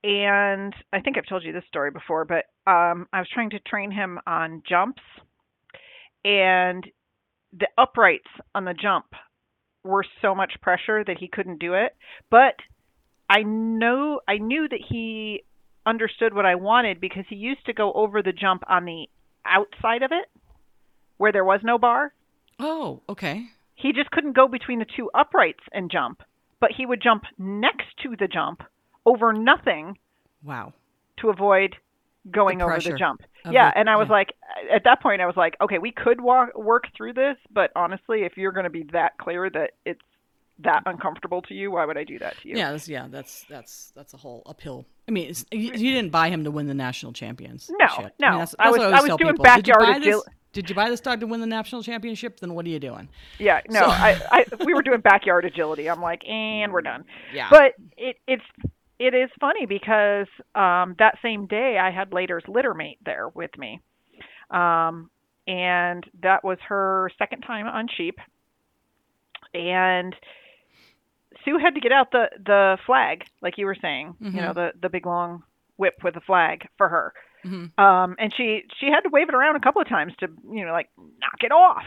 And I think I've told you this story before, but um, I was trying to train him on jumps, and the uprights on the jump were so much pressure that he couldn't do it. But I know I knew that he understood what I wanted because he used to go over the jump on the outside of it where there was no bar. Oh, okay. He just couldn't go between the two uprights and jump, but he would jump next to the jump over nothing Wow. to avoid going The over the jump. Yeah, the- and I was yeah. like at that point I was like, okay, we could walk work through this, but honestly, if you're going to be that clear that it's that uncomfortable to you, why would I do that to you? Yeah, that's, yeah, that's that's that's a whole uphill. I mean, it's, you, you didn't buy him to win the national champions. No, shit. no. mean, that's, I was- I was doing people. Did you backyard buy this? Did you buy this dog to win the national championship? Then what are you doing? Yeah, no, So- I, I we were doing backyard agility. I'm like, and we're done. Yeah. But it it's it is funny because um that same day I had Later's litter mate there with me. Um and that was her second time on sheep. And Sue had to get out the the flag, like you were saying, you know, the the big long whip with the flag for her. Mhm. Um and she she had to wave it around a couple of times to, you know, like knock it off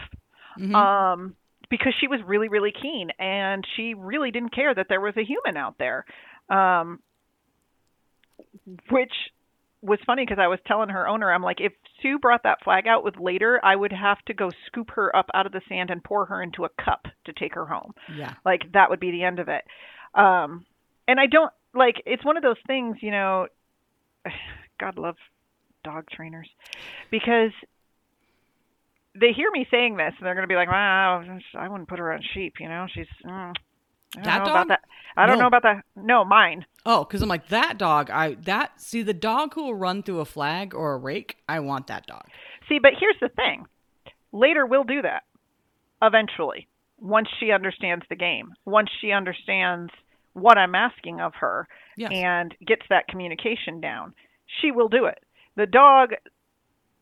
Mhm. um, because she was really, really keen, and she really didn't care that there was a human out there, um, which was funny because I was telling her owner, I'm like, if Sue brought that flag out with later, I would have to go scoop her up out of the sand and pour her into a cup to take her home. yeah. Like that would be the end of it. Um, and I don't like it's one of those things, you know. God love dog trainers because they hear me saying this and they're going to be like, "Wow, I wouldn't put her on sheep." You know, she's. Mm, I don't That know dog? about that. I don't No. know about that. No, mine. Oh, because I'm like that dog. I that see the dog who will run through a flag or a rake. I want that dog. See, but here's the thing. Later, we'll do that eventually once she understands the game, once she understands what I'm asking of her, Yes. and gets that communication down. She will do it. The dog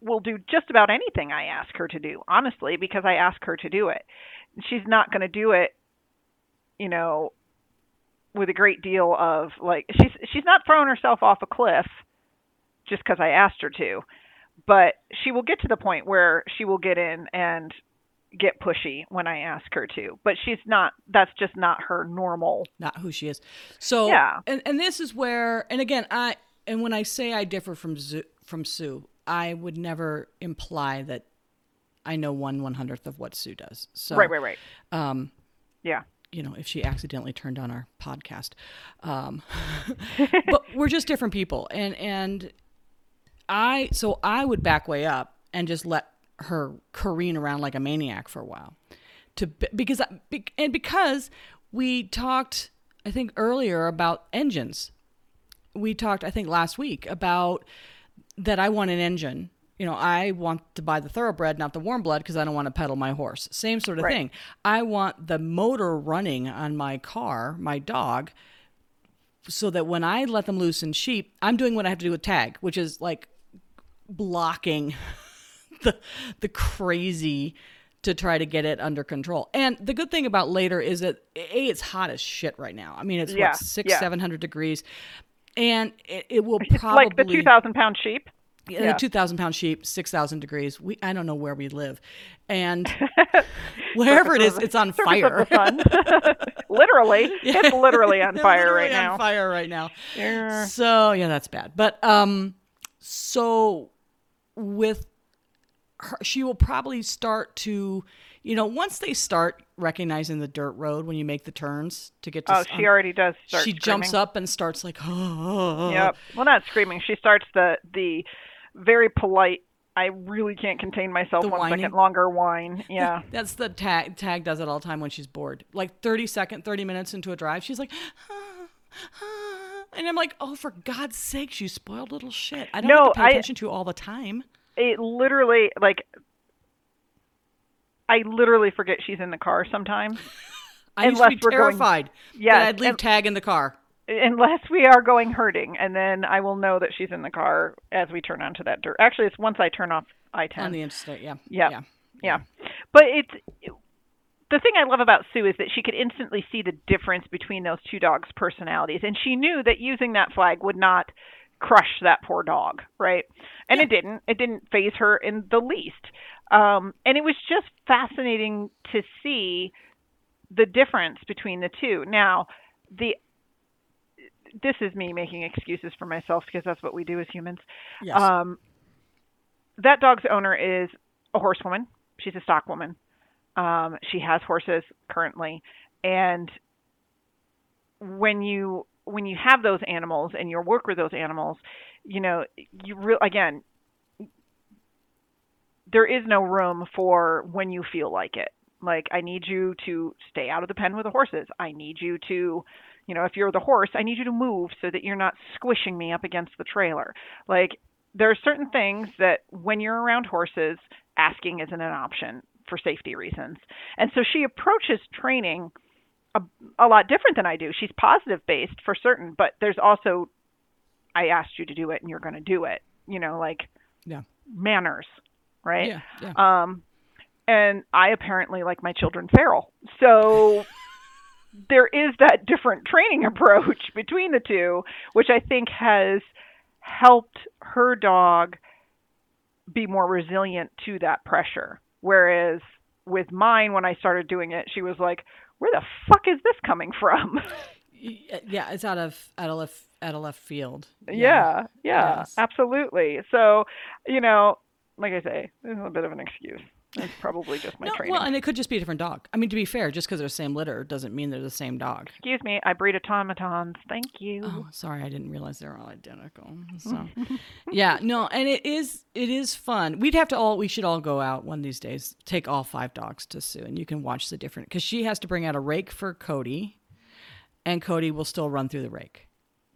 will do just about anything I ask her to do, honestly, because I ask her to do it. She's not going to do it, you know, with a great deal of like she's she's not throwing herself off a cliff just because I asked her to, but she will get to the point where she will get in and get pushy when I ask her to. But she's not. That's just not her normal. not who she is. So Yeah. and and this is where and again I and when I say I differ from Zu, from Sue, I would never imply that I know one one hundredth of what Sue does. So Right, right, right. um Yeah. you know if she accidentally turned on our podcast, um, but we're just different people and and I so I would back way up and just let her careen around like a maniac for a while to because and because we talked I think earlier about engines. We talked I think last week about that I want an engine. You know, I want to buy the thoroughbred, not the warm blood, because I don't want to pedal my horse. Same sort of Right. thing. I want the motor running on my car, my dog, so that when I let them loose in sheep, I'm doing what I have to do with tag, which is like blocking the the crazy to try to get it under control. And the good thing about later is that a it's hot as shit right now. I mean, it's Yeah, what six yeah. seven hundred degrees, and it, it will probably like the 2,000 pound sheep. yeah, Yeah. the 2,000 pound sheep, 6,000 degrees. We I don't know where we live. And wherever it is, it's on fire. of the sun. literally, it's literally on fire literally right now. fire right now. Yeah. So, yeah, that's bad. But um so with her, she will probably start to, you know, once they start recognizing the dirt road when you make the turns to get to Oh, she um, already does start. she jumps up and starts like, oh, Yep. Well, not screaming. She starts the the very polite. I really can't contain myself The one second whining? longer. Whine. Yeah. That's the tag. Tag does it all the time when she's bored. Like 30 second, 30 minutes into a drive, she's like, ah, ah, and I'm like, oh, for God's sakes, you spoiled little shit. I don't No, have to pay I- attention to you all the time. it literally like I literally forget she's in the car sometimes. I used to be terrified that I'd leave and- tag in the car. unless we are going herding, and then I will know that she's in the car as we turn onto that dirt. Actually, it's once I turn off I ten. on the interstate. Yeah. Yep. Yeah. Yeah. But it's the thing I love about Sue is that she could instantly see the difference between those two dogs' personalities and she knew that using that flag would not crush that poor dog, right? And it didn't. It didn't faze her in the least. Um and it was just fascinating to see the difference between the two. Now, the this is me making excuses for myself because that's what we do as humans. Yes. Um, that dog's owner is a horsewoman. She's a stock woman. Um, she has horses currently, and when you when you have those animals and you work with those animals, you know you re- again there is no room for when you feel like it. Like I need you to stay out of the pen with the horses. I need you to you know, if you're the horse, I need you to move so that you're not squishing me up against the trailer. Like there are certain things that when you're around horses, asking isn't an option for safety reasons. And so she approaches training a, a lot different than I do. She's positive based for certain, but there's also I asked you to do it and you're going to do it. You know, like Yeah. manners, right? Yeah. Yeah. Um, and I apparently like my children feral. So there is that different training approach between the two, which I think has helped her dog be more resilient to that pressure. Whereas with mine, when I started doing it, she was like, "Where the fuck is this coming from?" Yeah. It's out of out of left out of left field. yeah, yeah, Yes. absolutely. So, you know, like I say, this is a bit of an excuse. It's probably just my No, training. well, and it could just be a different dog. I mean, to be fair, just because they're the same litter doesn't mean they're the same dog. Excuse me, I breed automatons. Thank you. Oh, sorry, I didn't realize they're all identical. So, yeah, no, and it is it is fun. We'd have to all we should all go out one of these days, take all five dogs to Sue, and you can watch the different because she has to bring out a rake for Cody, and Cody will still run through the rake.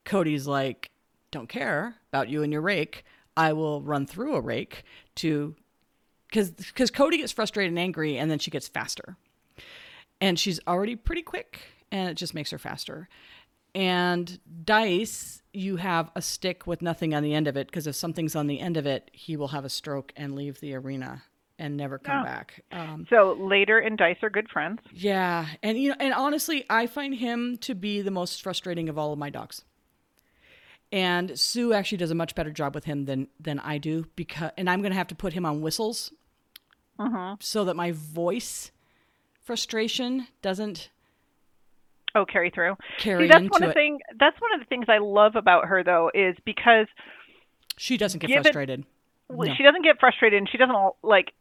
Cody's like, don't care about you and your rake. I will run through a rake to because because Cody gets frustrated and angry, and then she gets faster, and she's already pretty quick, and it just makes her faster. And dice, you have a stick with nothing on the end of it because if something's on the end of it, he will have a stroke and leave the arena and never come Oh. back. Um, So later and Dice are good friends. yeah, and you know, and honestly, I find him to be the most frustrating of all of my dogs. And Sue actually does a much better job with him than than I do because, and I'm going to have to put him on whistles uh-huh. so that my voice frustration doesn't Oh, carry through. carry See, that's one of the thing. That's one of the things I love about her, though, is because She doesn't get Give it- frustrated. well, No. she doesn't get frustrated, and she doesn't like.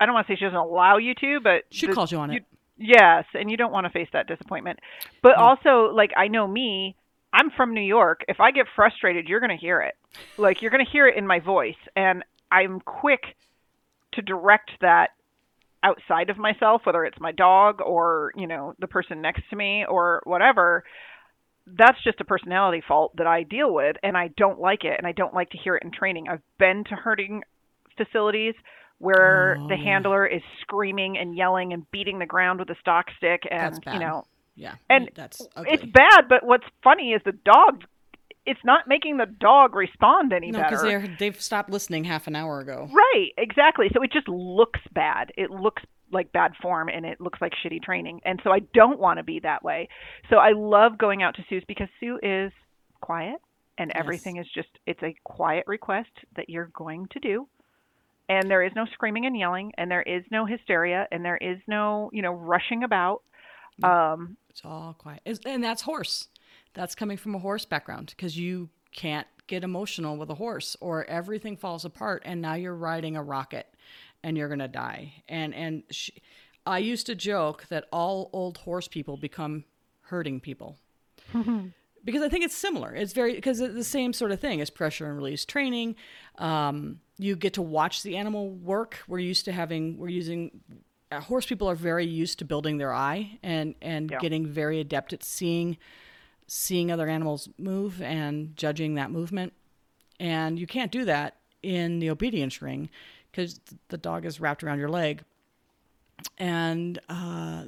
I don't want to say she doesn't allow you to, but She the- calls you on it. Yes, and you don't want to face that disappointment. But No. also, like I know me, I'm from New York. If I get frustrated, you're going to hear it. Like you're going to hear it in my voice, and I'm quick to direct that outside of myself, whether it's my dog or, you know, the person next to me or whatever. That's just a personality fault that I deal with and I don't like it and I don't like to hear it in training. I've been to herding facilities where Oh, the handler is screaming and yelling and beating the ground with a stock stick and you know Yeah, and that's ugly. it's bad but what's funny is the dog it's not making the dog respond any no, because better. they're they've stopped listening half an hour ago. right exactly. So it just looks bad. It looks like bad form and it looks like shitty training. And so i don't want to be that way. So i love going out to sue's because sue is quiet and Yes. everything is just it's a quiet request that you're going to do. And there is no screaming and yelling and there is no hysteria and there is no you know rushing about um It's all quiet, and that's horse. That's coming from a horse background because you can't get emotional with a horse, or everything falls apart, and now you're riding a rocket, and you're gonna die. And and she, I used to joke that all old horse people become herding people. because I think it's similar. It's very because it's the same sort of thing as pressure and release training. Um, you get to watch the animal work. We're used to having we're using uh, horse people are very used to building their eye and and Yeah. getting very adept at seeing seeing other animals move and judging that movement. And you can't do that in the obedience ring because the dog is wrapped around your leg. and uh,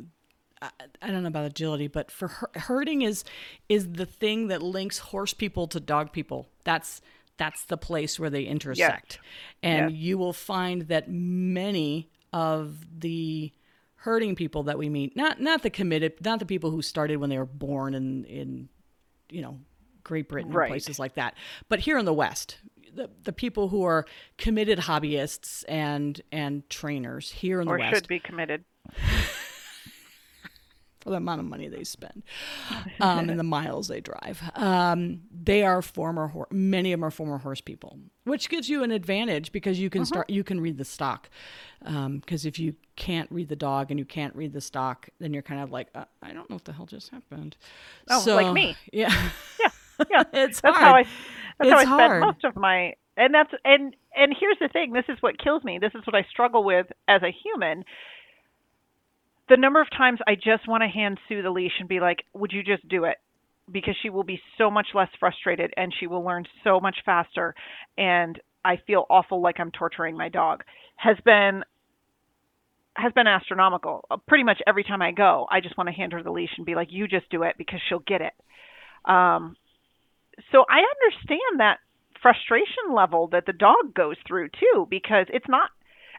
I, I don't know about agility, but for her, herding is is the thing that links horse people to dog people. That's that's the place where they intersect, and Yes. you will find that many of the herding people that we meet, not not the committed, not the people who started when they were born in in you know Great Britain Right. and places like that, but here in the West. The, the people who are committed hobbyists and and trainers here in the or West should be committed. for the amount of money they spend um, and the miles they drive. Um, they are former, many of them are former horse people, which gives you an advantage because you can start, you can read the stock. Because if you can't read the dog and you can't read the stock, then you're kind of like, uh, I don't know what the hell just happened. Oh, like me. Yeah, Yeah, yeah it's that's hard. how I that's how I It's spend hard. most of my and that's and and here's the thing this is what kills me this is what I struggle with as a human the number of times I just want to hand Sue the leash and be like would you just do it because she will be so much less frustrated and she will learn so much faster and I feel awful like I'm torturing my dog has been has been astronomical. Uh, Pretty much every time I go, I just want to hand her the leash and be like, "You just do it because she'll get it." Um, so I understand that frustration level that the dog goes through too, because it's not,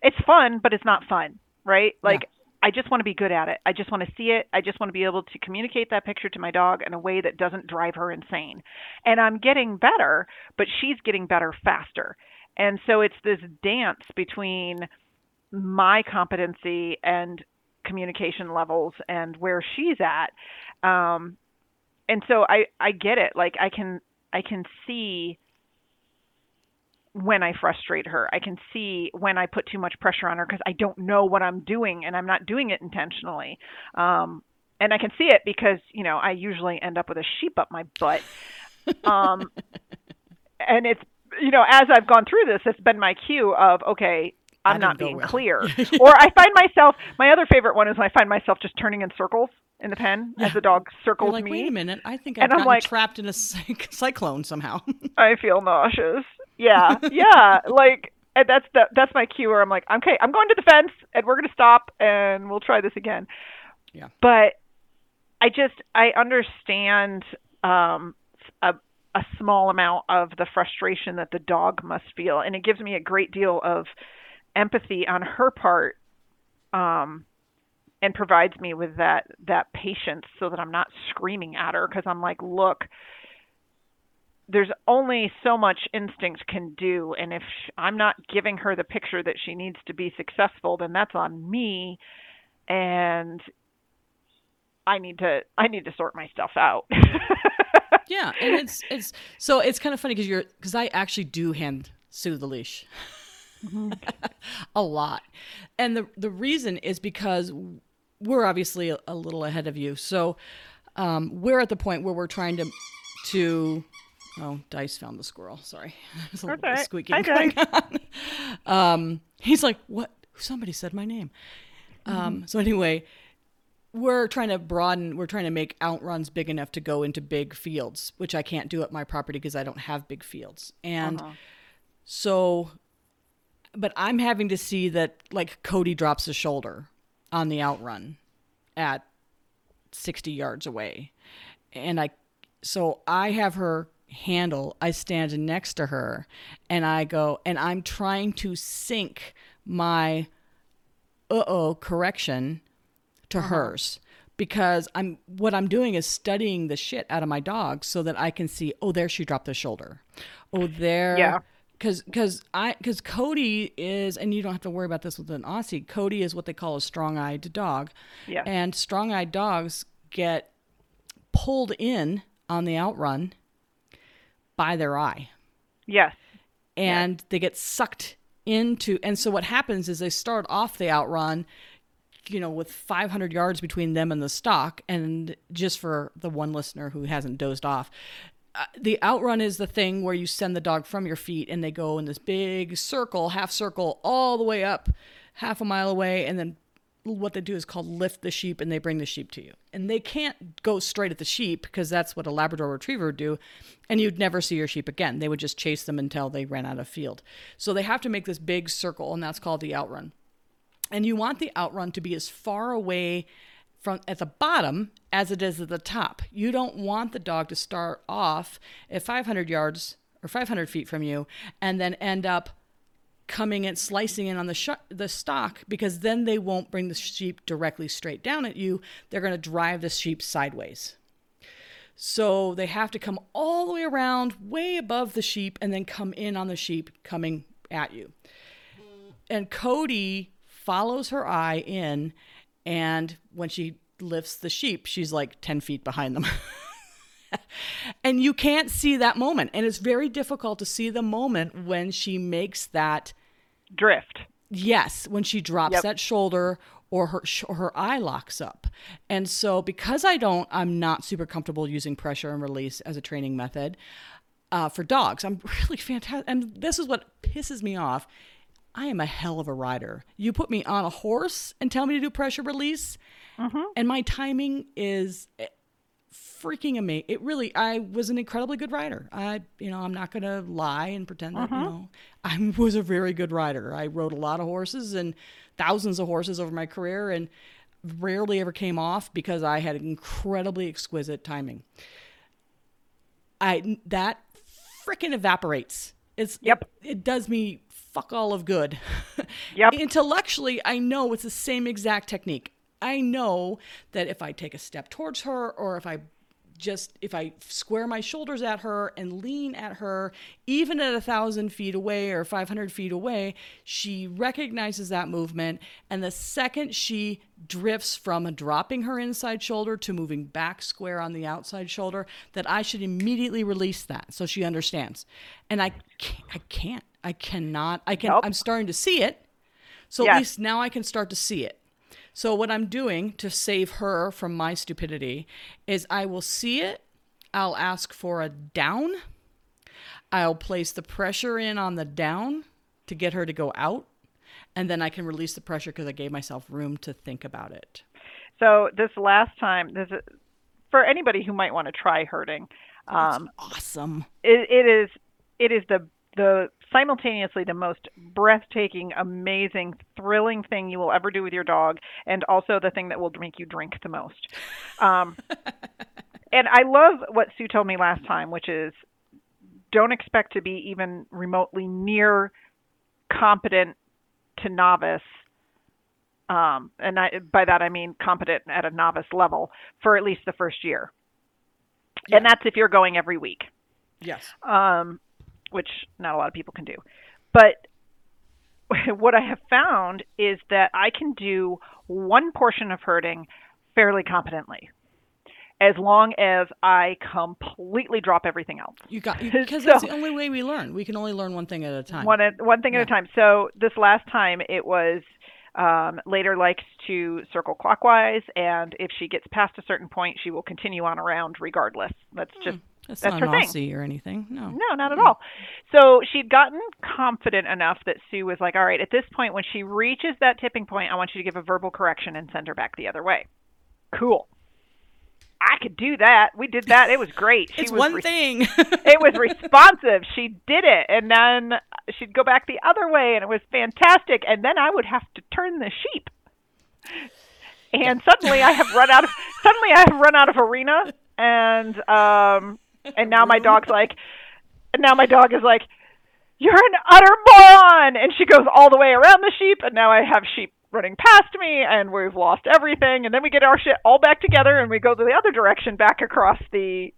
it's fun, but it's not fun, right? Like I just want to be good at it. I just want to see it. I just want to be able to communicate that picture to my dog in a way that doesn't drive her insane. And I'm getting better, but she's getting better faster. And so it's this dance between my competency and communication levels and where she's at. Um, and so I, I get it. Like I can I can see when I frustrate her. I can see when I put too much pressure on her because I don't know what I'm doing and I'm not doing it intentionally. Um, and I can see it because you know I usually end up with a sheep up my butt. Um, and it's you know as I've gone through this, it's been my cue of okay, I'm didn't being well. clear. or I find myself. My other favorite one is when I find myself just turning in circles in the pen as the dog You're circles like, me. wait a minute, I think I've I'm like- trapped in a cy- cyclone somehow. I feel nauseous. Yeah, yeah. Like and that's the, that's my cue where I'm like, okay, I'm going to the fence, and we're gonna stop, and we'll try this again. Yeah. But I just I understand um, a a small amount of the frustration that the dog must feel, and it gives me a great deal of empathy on her part. Um, and provides me with that that patience so that I'm not screaming at her because I'm like, look, there's only so much instinct can do and if i'm not giving her the picture that she needs to be successful then that's on me and i need to i need to sort my stuff out. Yeah, and it's it's so it's kind of funny because you're because I actually do hand Sue the leash a lot, and the the reason is because we're obviously a, a little ahead of you, so um, we're at the point where we're trying to to oh Dice found the squirrel. Sorry, there's a little okay. squeaking Hi, going on. Um, he's like, what? Somebody said my name. Um, so anyway, we're trying to broaden we're trying to make outruns big enough to go into big fields which i can't do at my property because i don't have big fields and so but i'm having to see that like cody drops a shoulder on the outrun at 60 yards away and i so i have her handle i stand next to her and i go and i'm trying to sync my uh-oh correction to uh-huh. hers because I'm what I'm doing is studying the shit out of my dog so that I can see oh there she dropped the shoulder oh there Yeah. because because I because Cody is and you don't have to worry about this with an Aussie Cody is what they call a strong-eyed dog Yeah. and strong-eyed dogs get pulled in on the outrun by their eye. Yes. And they get sucked into and so what happens is they start off the outrun you know with 500 yards between them and the stock and just for the one listener who hasn't dozed off uh, the outrun is the thing where you send the dog from your feet and they go in this big circle half circle all the way up half a mile away and then what they do is called lift the sheep and they bring the sheep to you. And they can't go straight at the sheep because that's what a labrador retriever would do and you'd never see your sheep again. They would just chase them until they ran out of field. So they have to make this big circle and that's called the outrun. And you want the outrun to be as far away from at the bottom as it is at the top. You don't want the dog to start off at 500 yards or 500 feet from you and then end up coming and slicing in on the sh- the stock because then they won't bring the sheep directly straight down at you. They're going to drive the sheep sideways. So they have to come all the way around, way above the sheep, and then come in on the sheep coming at you. And Cody follows her eye in, and when she lifts the sheep, she's like 10 feet behind them. and you can't see that moment. And it's very difficult to see the moment when she makes that drift. Yes, when she drops yep. that shoulder or her or her eye locks up. And so because I don't I'm not super comfortable using pressure and release as a training method uh, for dogs. I'm really fantastic and this is what pisses me off. I am a hell of a rider. You put me on a horse and tell me to do pressure release mm-hmm. and my timing is eh, freaking amazing. It really, I was an incredibly good rider. I, you know, I'm not going to lie and pretend that, uh-huh. you know, I was a very good rider. I rode a lot of horses and thousands of horses over my career and rarely ever came off because I had incredibly exquisite timing. I, that freaking evaporates. It's, yep. It, it does me fuck all of good. Yep. Intellectually, I know it's the same exact technique. I know that if I take a step towards her or if I just if I square my shoulders at her and lean at her, even at a thousand feet away or 500 feet away, she recognizes that movement. And the second she drifts from dropping her inside shoulder to moving back square on the outside shoulder, that I should immediately release that so she understands. And I can't, I can't, I cannot, I can, nope. I'm starting to see it. So at least now I can start to see it. So, what I'm doing to save her from my stupidity is I will see it, I'll ask for a down, I'll place the pressure in on the down to get her to go out, and then I can release the pressure because I gave myself room to think about it. So, this last time, this is, for anybody who might want to try herding, um, awesome. It, it is it is the the simultaneously the most breathtaking, amazing, thrilling thing you will ever do with your dog, and also the thing that will make you drink the most. Um, and I love what Sue told me last time, which is don't expect to be even remotely near competent to novice. Um, and I, by that I mean competent at a novice level for at least the first year. Yeah. And that's if you're going every week. Yes. Um, which not a lot of people can do. But what I have found is that I can do one portion of herding fairly competently as long as I completely drop everything else. You got because so, that's the only way we learn. We can only learn one thing at a time. One at, one thing yeah. at a time. So this last time it was um, later likes to circle clockwise, and if she gets past a certain point, she will continue on around regardless. That's just hmm. That's, That's not her thing. or anything. No. No, not at all. So she'd gotten confident enough that Sue was like, all right, at this point, when she reaches that tipping point, I want you to give a verbal correction and send her back the other way. Cool. I could do that. We did that. It was great. She it's was one re- thing. it was responsive. She did it. And then she'd go back the other way, and it was fantastic. And then I would have to turn the sheep. And suddenly I have run out of suddenly I have run out of arena and um and now my dog's like, and now my dog is like, you're an utter moron. And she goes all the way around the sheep, and now I have sheep running past me, and we've lost everything. And then we get our shit all back together, and we go the other direction back across the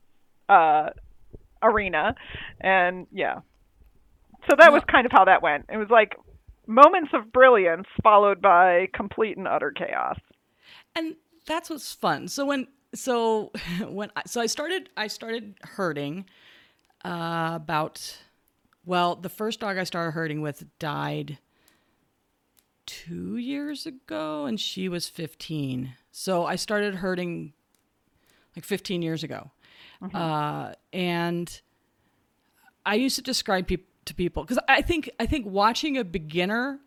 uh, arena. And yeah. So that was kind of how that went. It was like moments of brilliance followed by complete and utter chaos. And that's what's fun. So when so when I, so I started I started herding uh, about well the first dog I started herding with died two years ago and she was 15 so I started herding like 15 years ago mm-hmm. uh, and I used to describe pe- to people because I think I think watching a beginner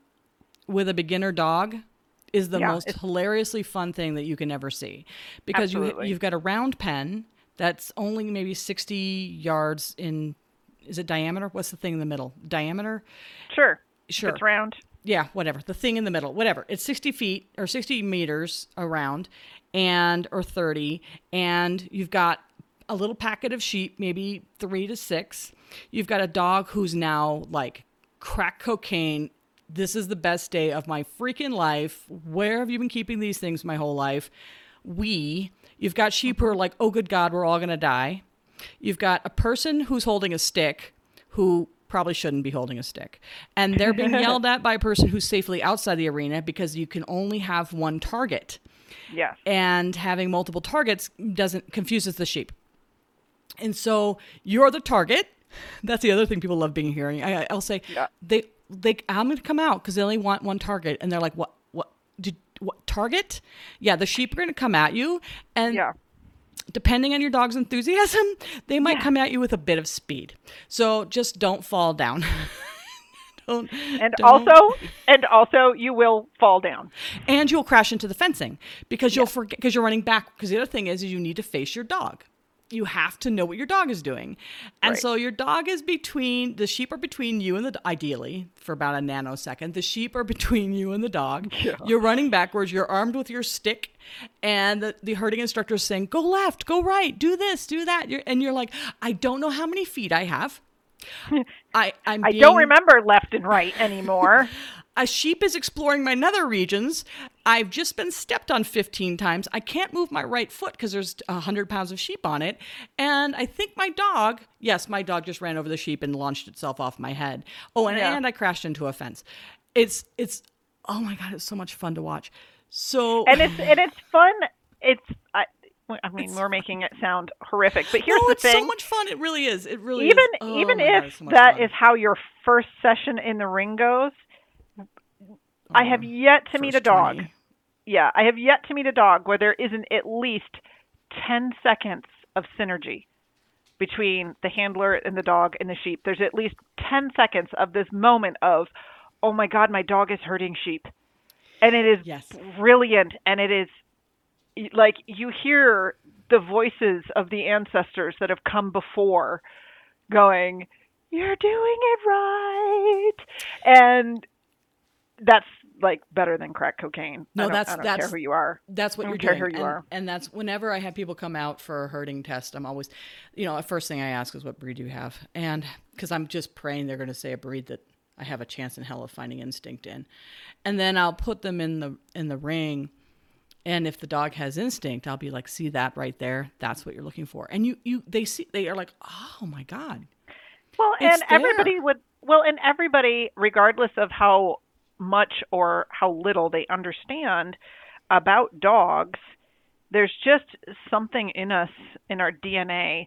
with a beginner dog is the yeah, most hilariously fun thing that you can ever see. Because you you've got a round pen that's only maybe 60 yards in is it diameter? What's the thing in the middle? Diameter? Sure. Sure. It's round. Yeah, whatever, the thing in the middle, whatever. It's 60 feet or 60 meters around and or 30 and you've got a little packet of sheep, maybe 3 to 6. You've got a dog who's now like crack cocaine. This is the best day of my freaking life. Where have you been keeping these things my whole life? We, you've got sheep who are like, "Oh good god, we're all going to die." You've got a person who's holding a stick who probably shouldn't be holding a stick. And they're being yelled at by a person who's safely outside the arena because you can only have one target. Yes. And having multiple targets doesn't confuses the sheep. And so you're the target. That's the other thing people love being hearing. I, I'll say Yeah. they they I'm going to come out because they only want one target, and they're like, what what did what target? Yeah, the sheep are going to come at you, and Yeah. depending on your dog's enthusiasm, they might Yeah. come at you with a bit of speed. So just don't fall down. don't, And don't- also, and also, you will fall down. and you'll crash into the fencing because you'll forget because you're running back. Because the other thing is, is you need to face your dog. You have to know what your dog is doing, and Right. so your dog is between the sheep are between you and the ideally for about a nanosecond. The sheep are between you and the dog. You're running backwards. You're armed with your stick, and the, the herding instructor is saying, "Go left, go right, do this, do that." You're, and you're like, "I don't know how many feet I have." I I'm I don't remember left and right anymore. a sheep is exploring my nether regions. I've just been stepped on 15 times. I can't move my right foot because there's 100 pounds of sheep on it. And I think my dog, yes, my dog just ran over the sheep and launched itself off my head. Oh, and, Yeah. and I crashed into a fence. It's, it's, oh my God, it's so much fun to watch. So, and it's and it's fun. It's I, I mean, It's we're making it sound horrific, but here's no, the it's so much fun. It really is. It really even is. Oh even God, if it's so that fun. is how your first session in the ring goes, I have Oh, yet to meet a dog. 20. Yeah, I have yet to meet a dog where there isn't at least 10 seconds of synergy between the handler and the dog and the sheep. There's at least 10 seconds of this moment of, oh my God, my dog is herding sheep. And it is Yes. brilliant. And it is like you hear the voices of the ancestors that have come before going, You're doing it right. And that's like better than crack cocaine. No, that's- that's- care who you are. That's what you're care doing. who you and, are. and that's whenever I have people come out for a herding test, I'm always, you know, the first thing I ask is what breed do you have? And because I'm just praying they're going to say a breed that I have a chance in hell of finding instinct in. And then I'll put them in the in the ring. And if the dog has instinct, I'll be like, see that right there? That's what you're looking for. And you, you, they see, they are like, oh my God. Well, and everybody would well, and everybody, regardless of how much or how little they understand about dogs, there's just something in us in our DNA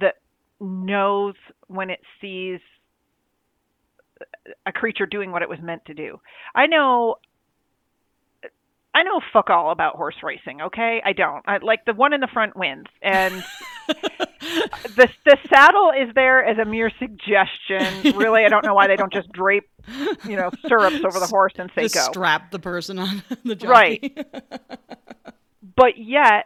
that knows when it sees a creature doing what it was meant to do. I know I know fuck all about horse racing, okay? I don't. I, like the one in the front wins and the the saddle is there as a mere suggestion. Really, I don't know why they don't just drape, you know, stirrups over the horse and say Just go. strap the person on the jockey. Right. But yet,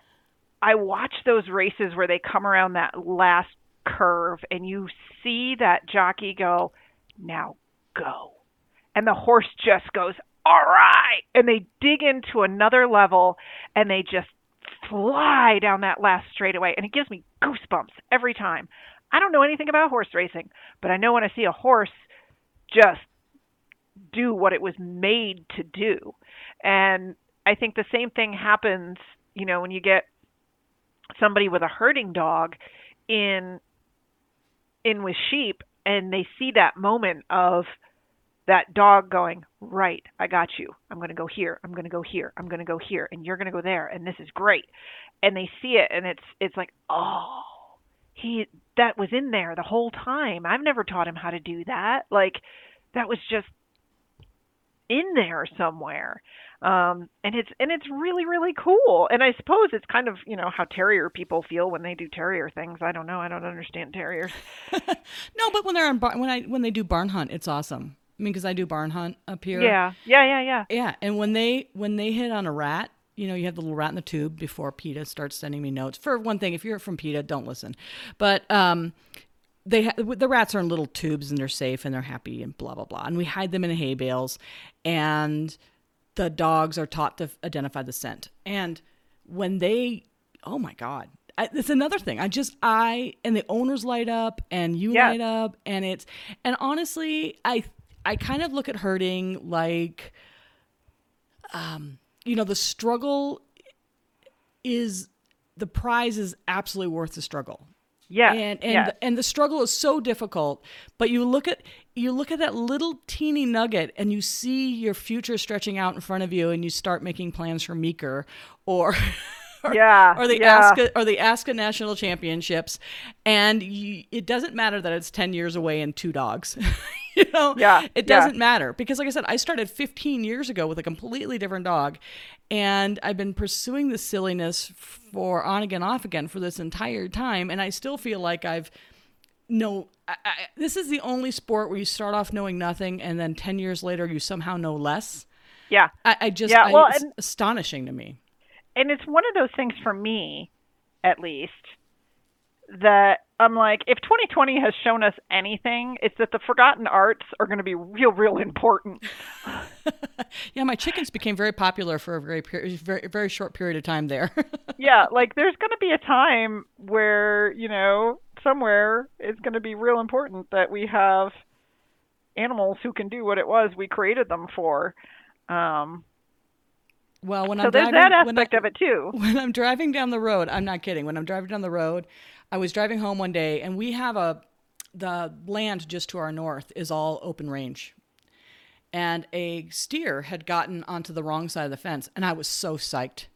I watch those races where they come around that last curve and you see that jockey go, "Now go." And the horse just goes, "All right." And they dig into another level and they just fly down that last straightaway and it gives me goosebumps every time. I don't know anything about horse racing, but I know when I see a horse just do what it was made to do. And I think the same thing happens, you know, when you get somebody with a herding dog in in with sheep and they see that moment of that dog going, "Right, I got you. I'm going to go here. I'm going to go here. I'm going to go here and you're going to go there and this is great." And they see it and it's it's like, "Oh, he that was in there the whole time. I've never taught him how to do that." Like that was just in there somewhere um and it's and it's really really cool and i suppose it's kind of you know how terrier people feel when they do terrier things i don't know i don't understand terriers No, but when they're on bar- when I when they do barn hunt, it's awesome. I mean, because I do barn hunt up here. yeah yeah yeah yeah Yeah, and when they when they hit on a rat, you know, you have the little rat in the tube before PETA starts sending me notes. For one thing, if you're from PETA, don't listen. But um, they ha- the rats are in little tubes and they're safe and they're happy and blah blah blah. And we hide them in hay bales, and the dogs are taught to identify the scent. And when they, oh my god, I, it's another thing. I just I and the owners light up and you Yeah. light up and it's and honestly, I I kind of look at herding like, um, you know, the struggle is the prize is absolutely worth the struggle Yeah. and and yeah. and the struggle is so difficult but you look at you look at that little teeny nugget and you see your future stretching out in front of you and you start making plans for meeker or or, Yeah, or the yeah. ASCA or the ASCA national championships and you, it doesn't matter that it's 10 years away and two dogs you know? Yeah, it doesn't matter. Because like i said i started 15 years ago with a completely different dog and i've been pursuing this silliness for on again off again for this entire time and i still feel like i've no I, I, this is the only sport where you start off knowing nothing and then 10 years later you somehow know less. Yeah. i, I just Yeah, well, it's and- astonishing to me. And it's one of those things for me, at least, that I'm like, if 2020 has shown us anything, it's that the forgotten arts are going to be real, real important. yeah my chickens became very popular for a very very very short period of time there yeah, like there's going to be a time where, you know, somewhere it's going to be real important that we have animals who can do what it was we created them for. Um, well when so i'm there's driving, that when I- aspect of it too. when I'm driving down the road, I'm not kidding. When I'm driving down the road, I was driving home one day and we have a the land just to our north is all open range. And a steer had gotten onto the wrong side of the fence and I was so psyched.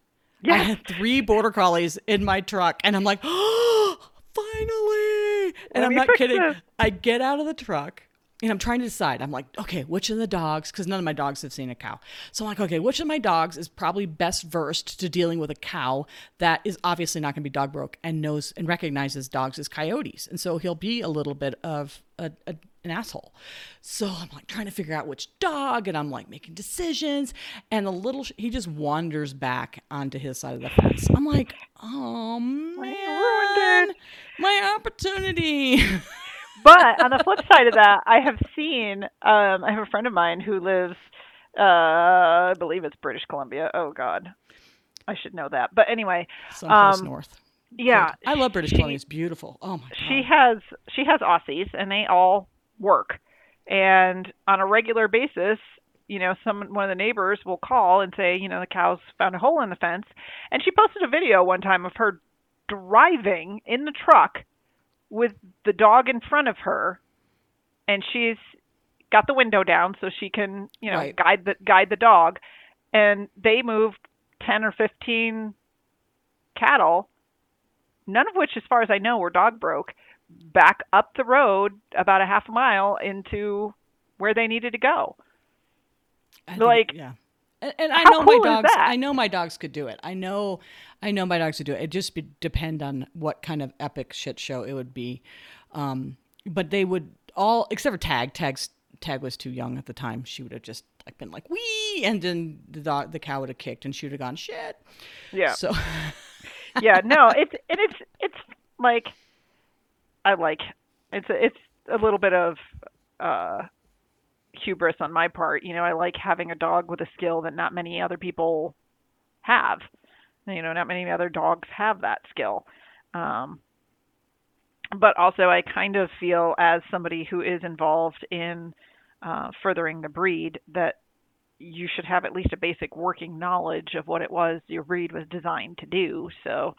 I had three border collies in my truck and I'm like, "Oh, finally." And Let I'm not kidding. this. I get out of the truck and I'm trying to decide. I'm like, okay, which of the dogs, because none of my dogs have seen a cow. So I'm like, okay, which of my dogs is probably best versed to dealing with a cow that is obviously not going to be dog broke and knows and recognizes dogs as coyotes. And so he'll be a little bit of a, a an asshole. So I'm like trying to figure out which dog and I'm like making decisions. And the little, sh- he just wanders back onto his side of the fence. I'm like, oh man, ruined my opportunity. but on the flip side of that, I have seen. Um, I have a friend of mine who lives. Uh, I believe it's British Columbia. Oh God, I should know that. But anyway, Someplace Um, north. yeah, Good. I love British she- Columbia. It's beautiful. Oh my god. she has she has Aussies, and they all work. And on a regular basis, you know, some one of the neighbors will call and say, you know, the cows found a hole in the fence. And she posted a video one time of her driving in the truck with the dog in front of her, and she's got the window down so she can, you know, Right. guide the guide the dog. And they moved ten or fifteen cattle, none of which, as far as I know, were dog broke, back up the road about a half a mile into where they needed to go. I think- like, yeah. And, and I how know cool my dogs. I know my dogs could do it. I know, I know my dogs could do it. It just be, depend on what kind of epic shit show it would be. Um, but they would all except for Tag. Tag's Tag was too young at the time. She would have just like been like wee, and then the dog, the cow would have kicked, and she would have gone shit. Yeah. So yeah, no, it's and it's it's like I like it's a, it's a little bit of uh hubris on my part. You know, I like having a dog with a skill that not many other people have. You know, not many other dogs have that skill. Um but also I kind of feel as somebody who is involved in uh, furthering the breed that you should have at least a basic working knowledge of what it was your breed was designed to do. So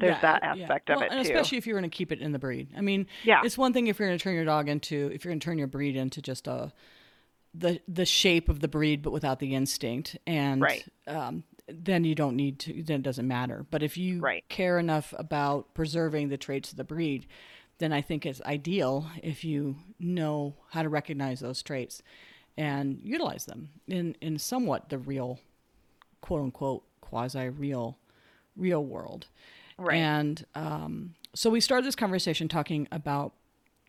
there's Yeah, that yeah. aspect of it and too. especially if you're going to keep it in the breed. I mean, Yeah. it's one thing if you're going to turn your dog into if you're going to turn your breed into just a the the shape of the breed, but without the instinct, and Right. um, then you don't need to. Then it doesn't matter. But if you Right. care enough about preserving the traits of the breed, then I think it's ideal if you know how to recognize those traits and utilize them in in somewhat the real, quote unquote, quasi real, real world. Right. And um, so we started this conversation talking about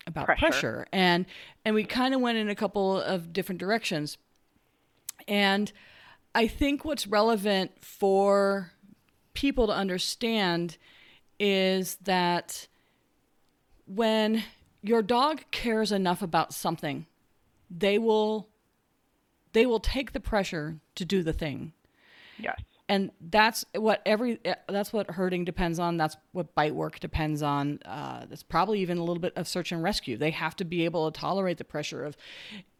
about Pressure. pressure, and and we kind of went in a couple of different directions. And I think what's relevant for people to understand is that when your dog cares enough about something, they will they will take the pressure to do the thing. Yes. And that's what every that's what herding depends on. That's what bite work depends on. Uh, that's probably even a little bit of search and rescue. They have to be able to tolerate the pressure of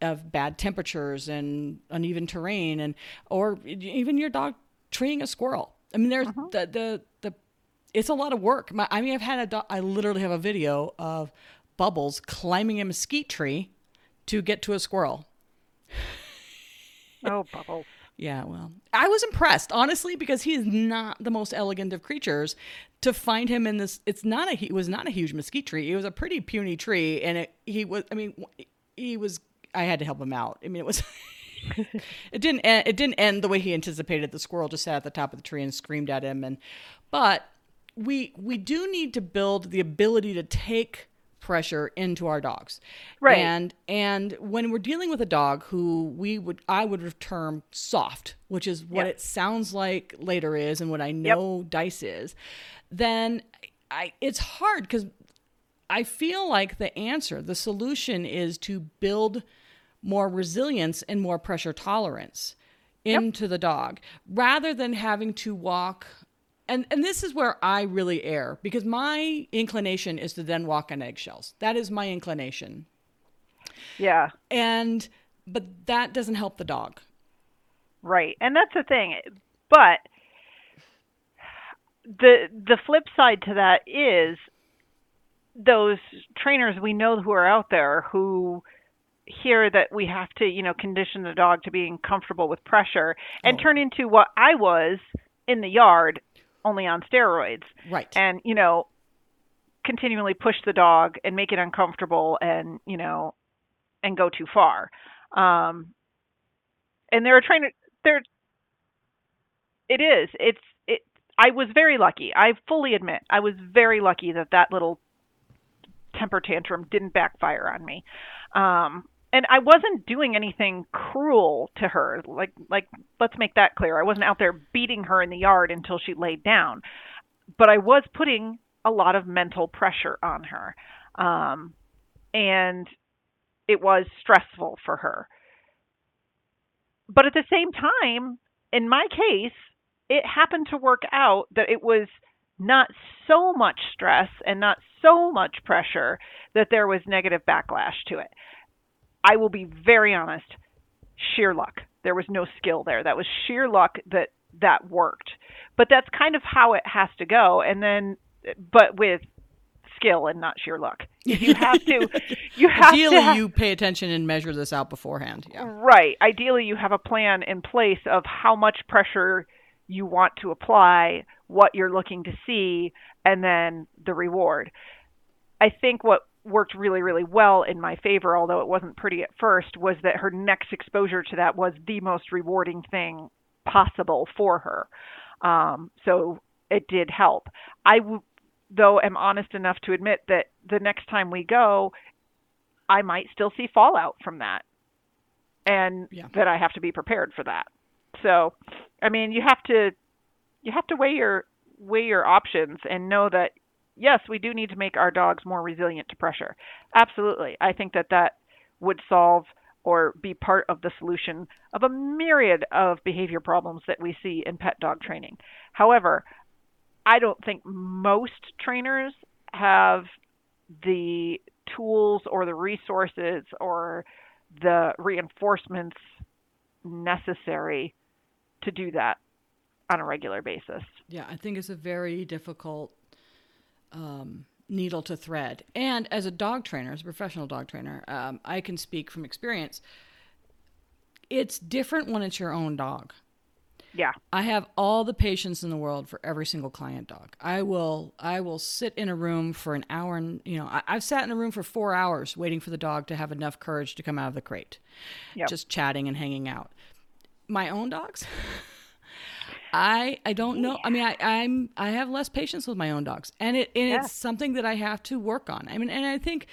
of bad temperatures and uneven terrain, and or even your dog treeing a squirrel. I mean, there's the the the it's a lot of work. My, I mean, I've had a dog. I literally have a video of Bubbles climbing a mesquite tree to get to a squirrel. Oh, Bubbles. Yeah, well, I was impressed, honestly, because he is not the most elegant of creatures. To find him in this, it's not a, he was not a huge mesquite tree. It was a pretty puny tree. And it, he was, I mean, he was, I had to help him out. I mean, it was, it didn't, end, it didn't end the way he anticipated. The squirrel just sat at the top of the tree and screamed at him. And, but we, we do need to build the ability to take pressure into our dogs. Right. And and when we're dealing with a dog who we would I would term soft, which is what Yep. it sounds like later is and what I know dice is, then I it's hard cuz I feel like the answer, the solution is to build more resilience and more pressure tolerance into the dog rather than having to walk and and this is where I really err because my inclination is to then walk on eggshells. That is my inclination. Yeah. And but that doesn't help the dog. Right. And that's the thing. But the the flip side to that is those trainers we know who are out there who hear that we have to, you know, condition the dog to being comfortable with pressure and Oh. turn into what I was in the yard only on steroids. Right. And, you know, continually push the dog and make it uncomfortable and, you know, and go too far. Um and there are trainer there it is. It's it I was very lucky. I fully admit I was very lucky that that little temper tantrum didn't backfire on me. Um and I wasn't doing anything cruel to her. Like like let's make that clear. I wasn't out there beating her in the yard until she laid down. But I was putting a lot of mental pressure on her. Um and it was stressful for her. But at the same time, in my case, it happened to work out that it was not so much stress and not so much pressure that there was negative backlash to it. I will be very honest, sheer luck. There was no skill there. That was sheer luck that that worked. But that's kind of how it has to go. And then, but with skill and not sheer luck. You have to, you have Ideally, to. you pay attention and measure this out beforehand. Yeah. Right. Ideally, you have a plan in place of how much pressure you want to apply, what you're looking to see, and then the reward. I think what worked really, really well in my favor, although it wasn't pretty at first, was that her next exposure to that was the most rewarding thing possible for her. Um, so it did help. I, w- though, am honest enough to admit that the next time we go, I might still see fallout from that and Yeah. that I have to be prepared for that. So, I mean, you have to you have to weigh your weigh your options and know that yes, we do need to make our dogs more resilient to pressure. Absolutely. I think that that would solve or be part of the solution of a myriad of behavior problems that we see in pet dog training. However, I don't think most trainers have the tools or the resources or the reinforcements necessary to do that on a regular basis. Yeah, I think it's a very difficult um, needle to thread. And as a dog trainer, as a professional dog trainer, um, I can speak from experience. It's different when it's your own dog. Yeah. I have all the patience in the world for every single client dog. I will I will sit in a room for an hour and you know I, I've sat in a room for four hours waiting for the dog to have enough courage to come out of the crate, Yep. just chatting and hanging out. My own dogs, I I don't know. I mean I I'm I have less patience with my own dogs, and it and Yeah. it's something that I have to work on. I mean, and I think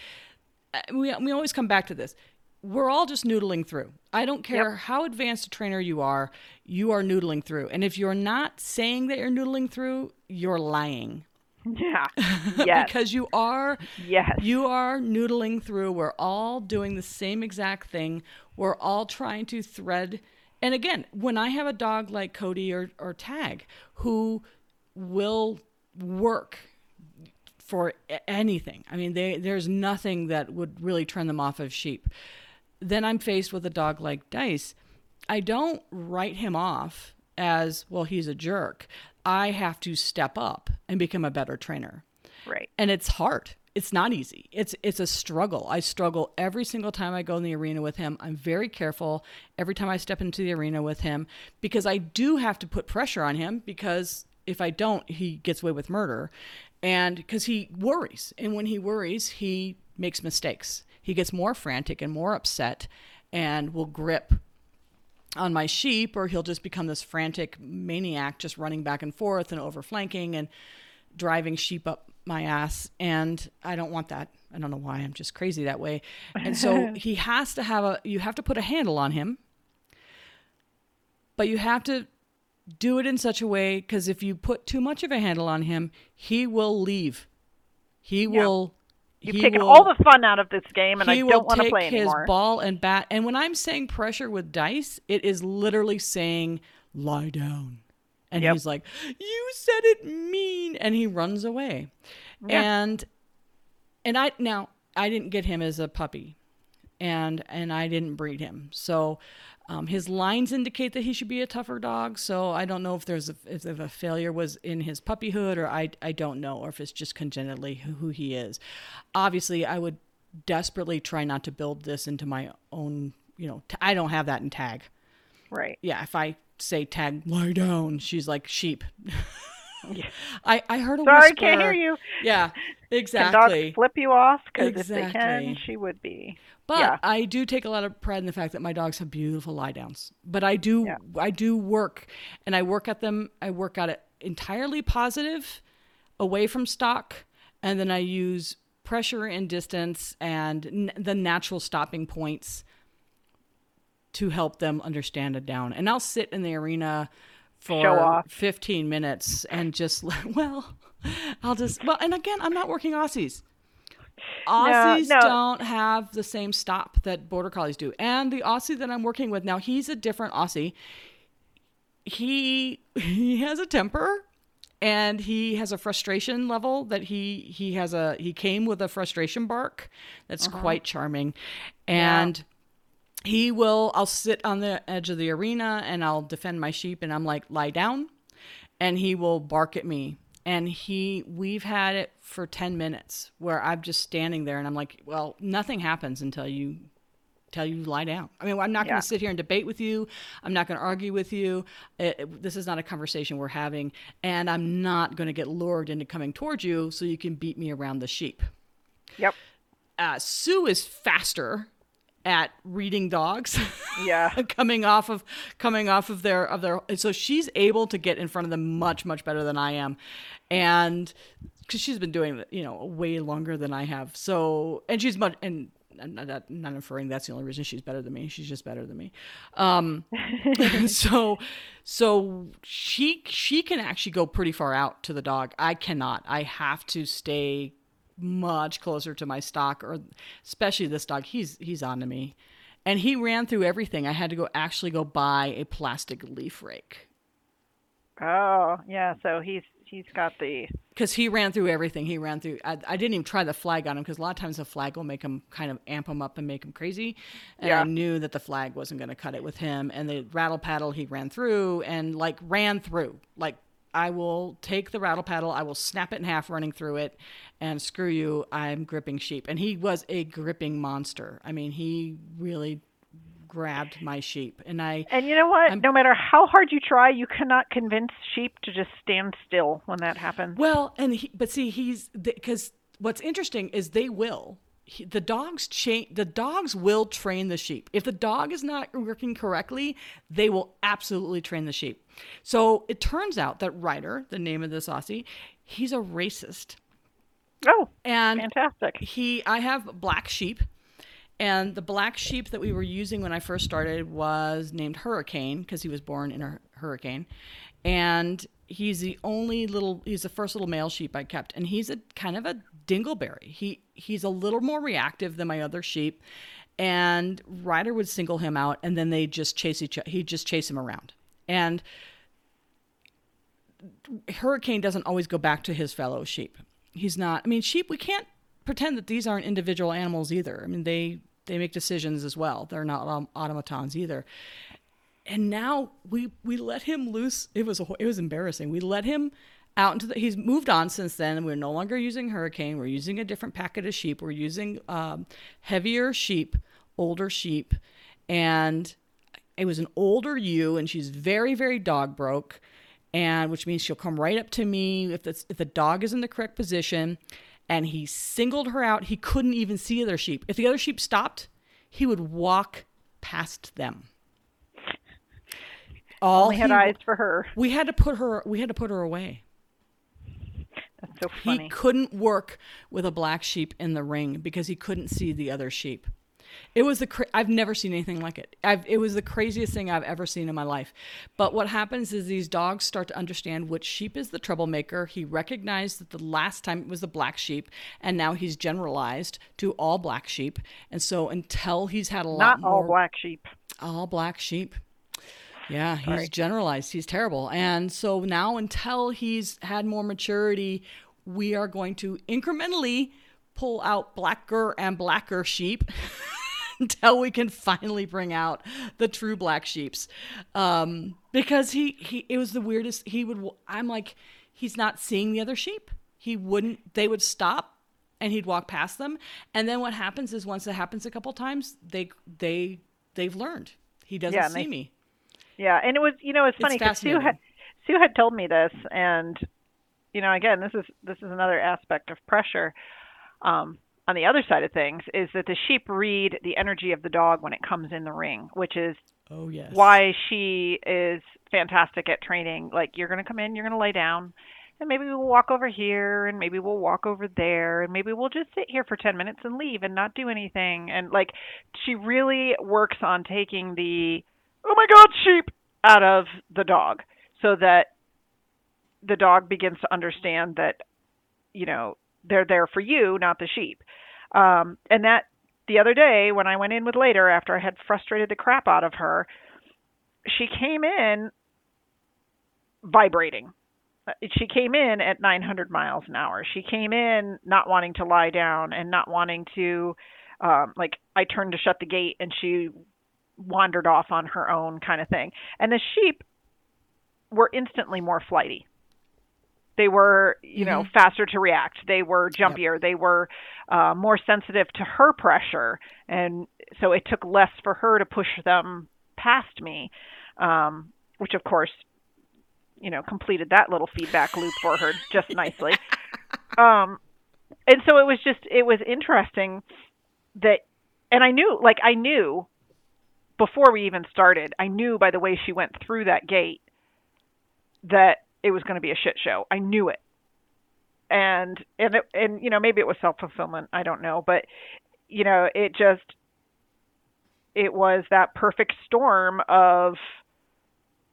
uh, we we always come back to this. We're all just noodling through. I don't care how advanced a trainer you are, you are noodling through. And if you're not saying that you're noodling through, you're lying. Yeah. Yes. because you are yes. you are noodling through. We're all doing the same exact thing. We're all trying to thread. And again, when I have a dog like Cody or, or Tag who will work for anything, I mean, they, there's nothing that would really turn them off of sheep. Then I'm faced with a dog like Dice. I don't write him off as, well, he's a jerk. I have to step up and become a better trainer. And it's hard. It's not easy. It's it's a struggle. I struggle every single time i go in the arena with him. I'm very careful every time i step into the arena with him because i do have to put pressure on him because if i don't he gets away with murder. And because he worries. And when he worries he makes mistakes. He gets more frantic and more upset and will grip on my sheep or he'll just become this frantic maniac just running back and forth and overflanking and driving sheep up my ass and I don't want that. I don't know why I'm just crazy that way. And so he has to have a you have to put a handle on him. But you have to do it in such a way cuz if you put too much of a handle on him, he will leave. He Yeah. will You've he taken will- all the fun out of this game, and I don't want to take play his anymore. ball and bat. And when I'm saying pressure with dice, it is literally saying lie down. And Yep. he's like, "You said it mean," and he runs away. Yeah. And and I now I didn't get him as a puppy, and and I didn't breed him, so. Um, his lines indicate that he should be a tougher dog, so I don't know if there's a, if, if a failure was in his puppyhood, or I I don't know, or if it's just congenitally who, who he is. Obviously, I would desperately try not to build this into my own. You know, t- I don't have that in tag. right. Yeah, if I say tag lie down, she's like sheep. Yeah. I I heard a Sorry, whisper. can't hear you. Yeah, exactly. Can exactly. dogs flip you off? Because if they Exactly. can, she would be. But Yeah. I do take a lot of pride in the fact that my dogs have beautiful lie downs. But I do Yeah. I do work and I work at them I work at it entirely positive, away from stock, and then I use pressure and distance and n- the natural stopping points to help them understand a down. And I'll sit in the arena for 15 minutes and just well, I'll just well, and again, I'm not working Aussies. Aussies no. don't have the same stop that border collies do. And the Aussie that I'm working with now, he's a different Aussie. He he has a temper and he has a frustration level that he he has a he came with a frustration bark that's uh-huh. quite charming. And he will I'll sit on the edge of the arena and I'll defend my sheep and I'm like lie down and he will bark at me and he we've had it for 10 minutes where I'm just standing there and I'm like well nothing happens until you tell you lie down. I mean, I'm not going to sit here and debate with you. I'm not going to argue with you. It- it- this is not a conversation we're having and I'm not going to get lured into coming towards you so you can beat me around the sheep Yep. uh, Sue is faster at reading dogs. Yeah. coming off of coming off of their of their so she's able to get in front of them much much better than I am, and because she's been doing you know way longer than I have. So and she's much and. I'm not, not, not inferring that's the only reason she's better than me. She's just better than me. Um, so, so she she can actually go pretty far out to the dog. I cannot. I have to stay much closer to my stock or especially this dog he's he's on to me. And he ran through everything. I had to go actually go buy a plastic leaf rake. Oh, yeah. So he's he's got the because he ran through everything. He ran through I, I didn't even try the flag on him because a lot of times the flag will make him kind of amp him up and make him crazy. And Yeah. i knew that the flag wasn't going to cut it with him. And the rattle paddle he ran through and like ran through like i will take the rattle paddle i will snap it in half running through it and screw you i'm gripping sheep and he was a gripping monster i mean he really grabbed my sheep and i And you know what? I'm- no matter how hard you try, you cannot convince sheep to just stand still when that happens. Well, and he, but see, he's because what's interesting is they will. He, the dogs cha- The dogs will train the sheep. If the dog is not working correctly, they will absolutely train the sheep. So it turns out that Ryder, the name of this Aussie, he's a racist, Oh, and fantastic. he I have black sheep and the black sheep that we were using when I first started was named Hurricane because he was born in a hurricane and he's the only little he's the first little male sheep I kept and he's a kind of a dingleberry. He he's a little more reactive than my other sheep and Ryder would single him out and then they just chase each he'd just chase him around. And Hurricane doesn't always go back to his fellow sheep. He's not I mean sheep we can't pretend that these aren't individual animals either. I mean they they make decisions as well. They're not automatons either and now we we let him loose. It was a, it was embarrassing. We let him out into the. He's moved on since then. We're no longer using Hurricane. We're using a different packet of sheep. We're using um, heavier sheep, older sheep, and it was an older ewe, and she's very very dog broke, and which means she'll come right up to me if the if the dog is in the correct position, and he singled her out. He couldn't even see other sheep. If the other sheep stopped, he would walk past them all Only had he, eyes for her. We had to put her. We had to put her away. That's so funny. He couldn't work with a black sheep in the ring because he couldn't see the other sheep. It was the cra- I've never seen anything like it. I've, it was the craziest thing I've ever seen in my life. But what happens is these dogs start to understand which sheep is the troublemaker. He recognized that the last time it was the black sheep, and now he's generalized to all black sheep. And so until he's had a lot not more, all black sheep, all black sheep. Yeah, he's Sorry. generalized. He's terrible. And so now, until he's had more maturity, we are going to incrementally pull out blacker and blacker sheep until we can finally bring out the true black sheeps. Um, because he, he, it was the weirdest. He would, I'm like, he's not seeing the other sheep. He wouldn't, they would stop and he'd walk past them. And then what happens is once it happens a couple times, they, they, they've learned. He doesn't yeah, see they, me. Yeah, and it was you know it's funny because Sue had Sue had told me this, and you know again this is this is another aspect of pressure. Um, on the other side of things is that the sheep read the energy of the dog when it comes in the ring, which is oh yes why she is fantastic at training. Like you're going to come in, you're going to lay down, and maybe we'll walk over here, and maybe we'll walk over there, and maybe we'll just sit here for 10 minutes and leave and not do anything. And like she really works on taking the oh my god, sheep, out of the dog so that the dog begins to understand that, you know, they're there for you, not the sheep. Um, and that the other day when I went in with later after I had frustrated the crap out of her, she came in vibrating. She came in at 900 miles an hour. She came in not wanting to lie down and not wanting to, um, like, I turned to shut the gate and she wandered off on her own kind of thing. And the sheep were instantly more flighty. They were, you mm-hmm. know, faster to react. They were jumpier. Yep. They were uh, more sensitive to her pressure, and so it took less for her to push them past me, um, which of course, you know, completed that little feedback loop for her just nicely. Um, and so it was just it was interesting that, and I knew, like I knew before we even started, I knew by the way she went through that gate that it was going to be a shit show. I knew it. And and it, and you know maybe it was self fulfillment. I don't know, but you know it just it was that perfect storm of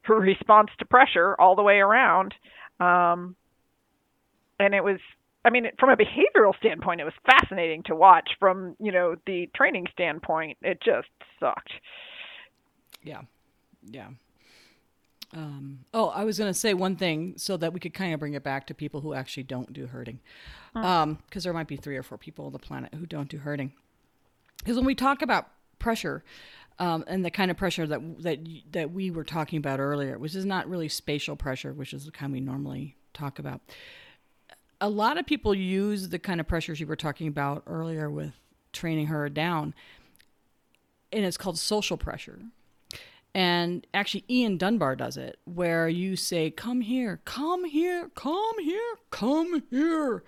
her response to pressure all the way around. Um, and it was I mean, from a behavioral standpoint, it was fascinating to watch. From you know the training standpoint, it just sucked. Yeah. Yeah. Um, oh, I was going to say one thing so that we could kind of bring it back to people who actually don't do herding. Because um, there might be three or four people on the planet who don't do herding. Because when we talk about pressure, um, and the kind of pressure that that that we were talking about earlier, which is not really spatial pressure, which is the kind we normally talk about. A lot of people use the kind of pressures you were talking about earlier with training her down, and it's called social pressure. And actually, Ian Dunbar does it, where you say, Come here, come here, come here, come here.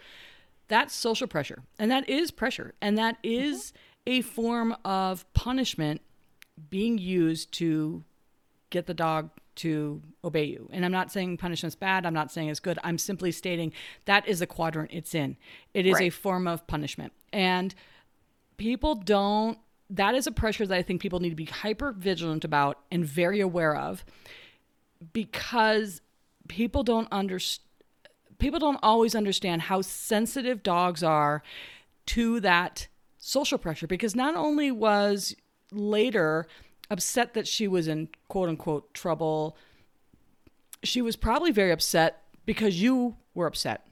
That's social pressure. And that is pressure. And that is a form of punishment being used to get the dog to obey you. And I'm not saying punishment's bad. I'm not saying it's good. I'm simply stating that is the quadrant it's in. It is right. a form of punishment. And people don't that is a pressure that I think people need to be hyper vigilant about and very aware of because people don't understand people don't always understand how sensitive dogs are to that social pressure because not only was later upset that she was in quote unquote trouble she was probably very upset because you were upset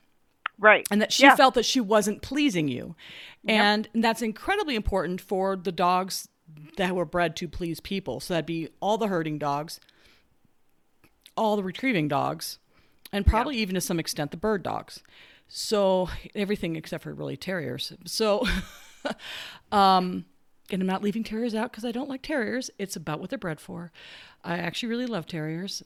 Right. and that she Yeah. felt that she wasn't pleasing you. And that's incredibly important for the dogs that were bred to please people. So that'd be all the herding dogs, all the retrieving dogs, and probably even to some extent the bird dogs. So everything except for really terriers. So um and I'm not leaving terriers out because I don't like terriers. It's about what they're bred for. I actually really love terriers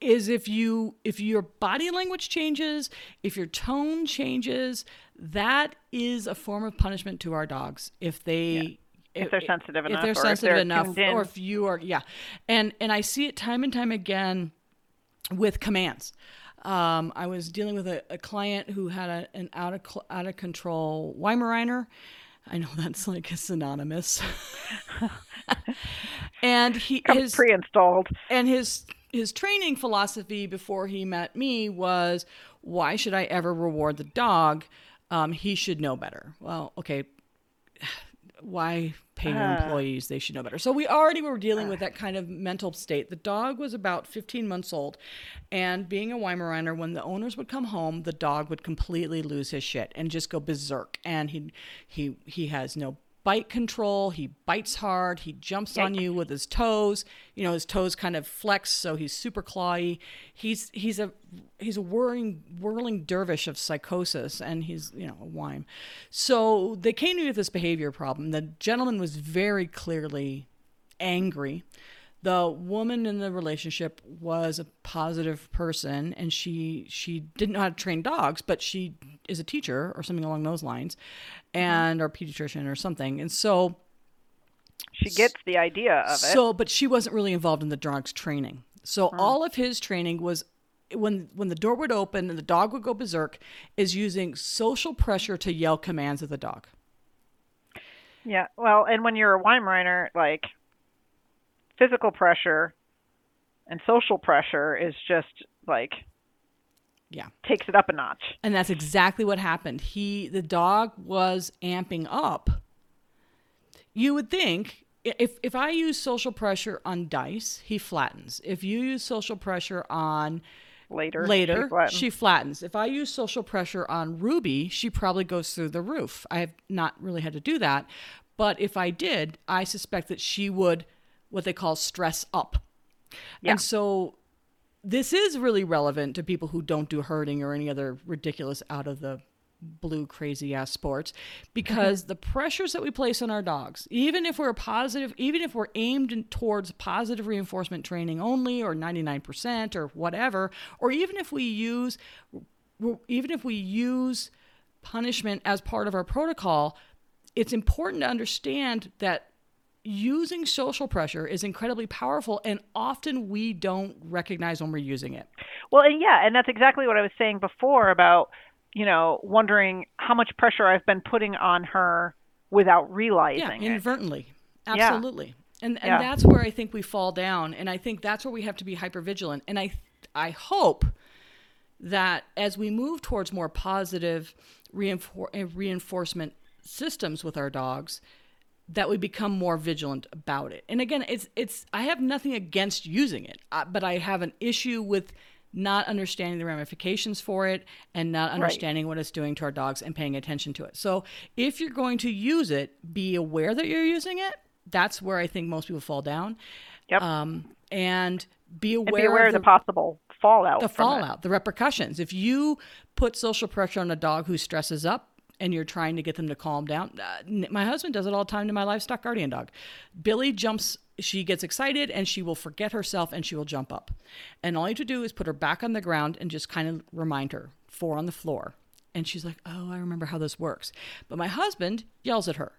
is if you if your body language changes, if your tone changes, that is a form of punishment to our dogs. If they If they're sensitive enough, if they're or if sensitive they're enough or if you are yeah. And and I see it time and time again with commands. Um, I was dealing with a, a client who had a, an out of out of control Weimaraner. I know that's like a synonymous. and he his pre-installed. and his his training philosophy before he met me was why should i ever reward the dog? Um, he should know better. Well okay why pay your Ah. employees? They should know better. So we already were dealing with that kind of mental state. The dog was about 15 months old and being a weimaraner when the owners would come home the dog would completely lose his shit and just go berserk. And he he he has no bite control he bites hard he jumps on you with his toes. You know his toes kind of flex so he's super clawy. He's he's a he's a whirling whirling dervish of psychosis and he's you know a Weim so they came to me with this behavior problem. The gentleman was very clearly angry. The woman in the relationship was a positive person and she she didn't know how to train dogs but she is a teacher or something along those lines and or pediatrician or something and so She gets the idea of it. so, but she wasn't really involved in the dog's training. So hmm. all of his training was when when the door would open and the dog would go berserk, is using social pressure to yell commands at the dog. Yeah. Well, and when you're a Weimaraner, like physical pressure and social pressure is just like Yeah. takes it up a notch. And that's exactly what happened. He the dog was amping up. You would think if if I use social pressure on Dice, he flattens. If you use social pressure on Later. later she flattens. she flattens if i use social pressure on ruby she probably goes through the roof i have not really had to do that but if i did i suspect that she would what they call stress up Yeah. and so this is really relevant to people who don't do herding or any other ridiculous out of the blue crazy ass sports because the pressures that we place on our dogs even if we're positive even if we're aimed towards positive reinforcement training only or 99% or whatever or even if we use even if we use punishment as part of our protocol it's important to understand that using social pressure is incredibly powerful and often we don't recognize when we're using it Well, and yeah, and that's exactly what I was saying before about, you know, wondering how much pressure I've been putting on her without yeah realizing it. inadvertently Yeah. absolutely and and Yeah. that's where i think we fall down and i think that's where we have to be hyper vigilant and i i hope that as we move towards more positive reinfor- reinforcement systems with our dogs that we become more vigilant about it and again it's it's i have nothing against using it uh, but i have an issue with not understanding the ramifications for it and not understanding what it's doing to our dogs and paying attention to it so if you're going to use it be aware that you're using it that's where i think most people fall down Yep. um, and be aware, and be aware of the, the possible fallout. the fallout, the repercussions. If you put social pressure on a dog who stresses up and you're trying to get them to calm down, uh, my husband does it all the time to my livestock guardian dog. Billy jumps, she gets excited and she will forget herself and she will jump up. And all you have to do is put her back on the ground and just kind of remind her, four on the floor. And she's like, oh, I remember how this works. But my husband yells at her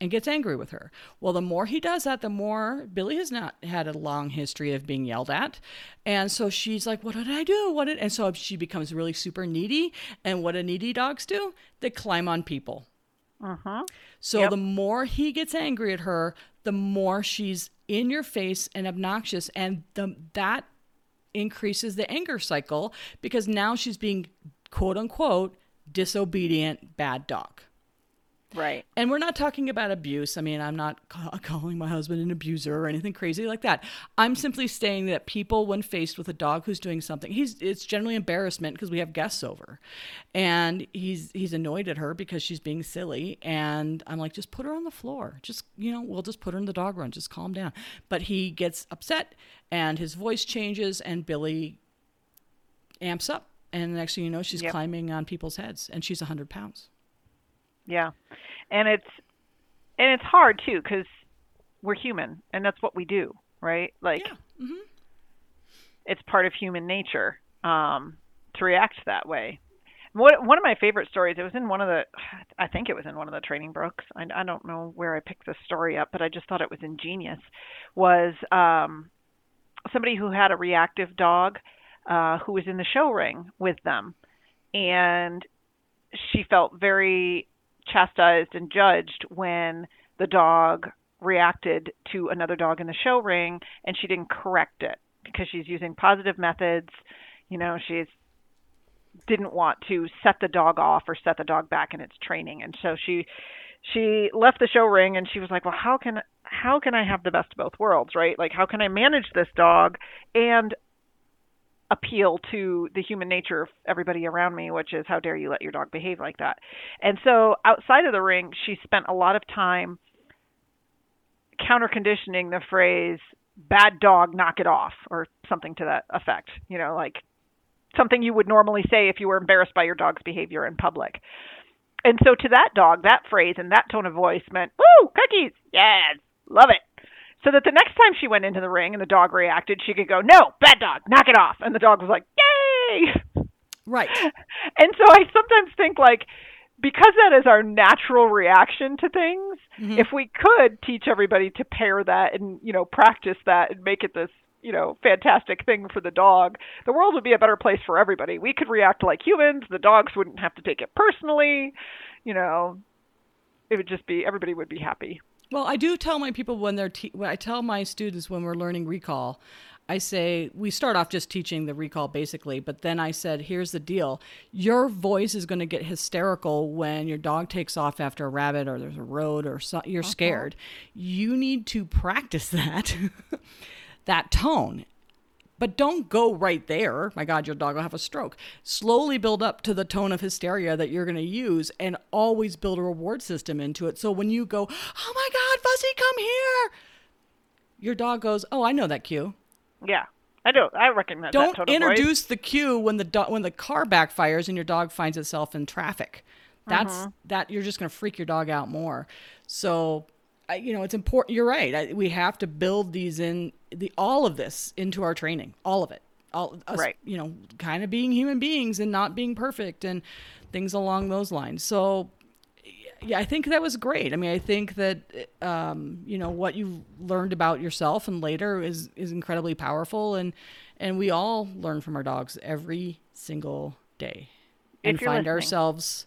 and gets angry with her. Well, the more he does that, the more Billy has not had a long history of being yelled at. And so she's like, What did I do? What did and so she becomes really super needy. And what do needy dogs do? They climb on people. Mhm. So Yep. the more he gets angry at her, the more she's in your face and obnoxious. And the that increases the anger cycle because now she's being quote unquote disobedient bad dog. Right. And we're not talking about abuse. I mean, I'm not ca- calling my husband an abuser or anything crazy like that. I'm simply saying that people, when faced with a dog who's doing something, he's it's generally embarrassment because we have guests over, and he's he's annoyed at her because she's being silly. And I'm like, just put her on the floor. Just you know, we'll just put her in the dog run. Just calm down. But he gets upset, and his voice changes, and Billy amps up. And the next thing you know, she's Yep. climbing on people's heads, and she's 100 pounds. Yeah. And it's and it's hard too cuz we're human and that's what we do, right? Like Yeah. hmm it's part of human nature um to react that way. One one of my favorite stories, it was in one of the I think it was in one of the training books. I, I don't know where I picked this story up, but I just thought it was ingenious. Was um somebody who had a reactive dog uh who was in the show ring with them and she felt very chastised and judged when the dog reacted to another dog in the show ring and she didn't correct it because she's using positive methods. You know she's didn't want to set the dog off or set the dog back in its training. And so she she left the show ring and she was like well how can how can i have the best of both worlds right? Like how can i manage this dog and appeal to the human nature of everybody around me, which is how dare you let your dog behave like that. And so outside of the ring, she spent a lot of time counter conditioning the phrase bad dog knock it off or something to that effect you know like something you would normally say if you were embarrassed by your dog's behavior in public and so to that dog that phrase and that tone of voice meant woo cookies yes love it so that the next time she went into the ring and the dog reacted she could go no bad dog knock it off and the dog was like yay Right. and so I sometimes think like because that is our natural reaction to things, Mhm. if we could teach everybody to pair that and, you know, practice that and make it this, you know, fantastic thing for the dog, the world would be a better place for everybody. We could react like humans, the dogs wouldn't have to take it personally, you know. It would just be everybody would be happy. Well, I do tell my people when they're te- when I tell my students when we're learning recall, I say we start off just teaching the recall basically, but then I said, here's the deal: your voice is going to get hysterical when your dog takes off after a rabbit or there's a road or so- you're uh-huh. scared. You need to practice that that tone. But don't go right there. My God, your dog will have a stroke. Slowly build up to the tone of hysteria that you're going to use and always build a reward system into it. So when you go, oh my God, Fuzzy, come here, your dog goes, oh, I know that cue. Yeah. I don't I recognize Don't tone of voice. introduce the cue when the do- when the car backfires and your dog finds itself in traffic. That's Mm-hmm. that you're just going to freak your dog out more. So, I, you know, it's important. You're right. I, we have to build these in the all of this into our training, all of it. All us, Right. you know, kind of being human beings and not being perfect and things along those lines. So, yeah, I think that was great. I mean, I think that um, you know what you learned about yourself and later is is incredibly powerful, and and we all learn from our dogs every single day, and find listening. ourselves,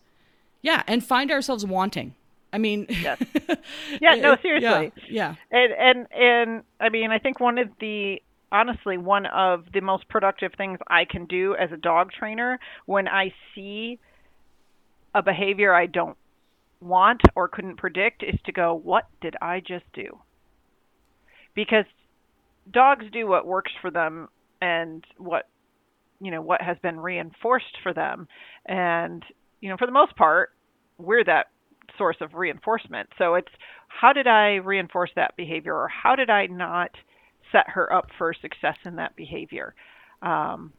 yeah, and find ourselves wanting. I mean, Yes. Yeah, no, seriously. yeah, And and and I mean, I think one of the honestly one of the most productive things I can do as a dog trainer when I see a behavior I don't want or couldn't predict is to go, what did I just do? Because dogs do what works for them and what you know what has been reinforced for them and you know for the most part we're that source of reinforcement so it's how did i reinforce that behavior or how did i not set her up for success in that behavior um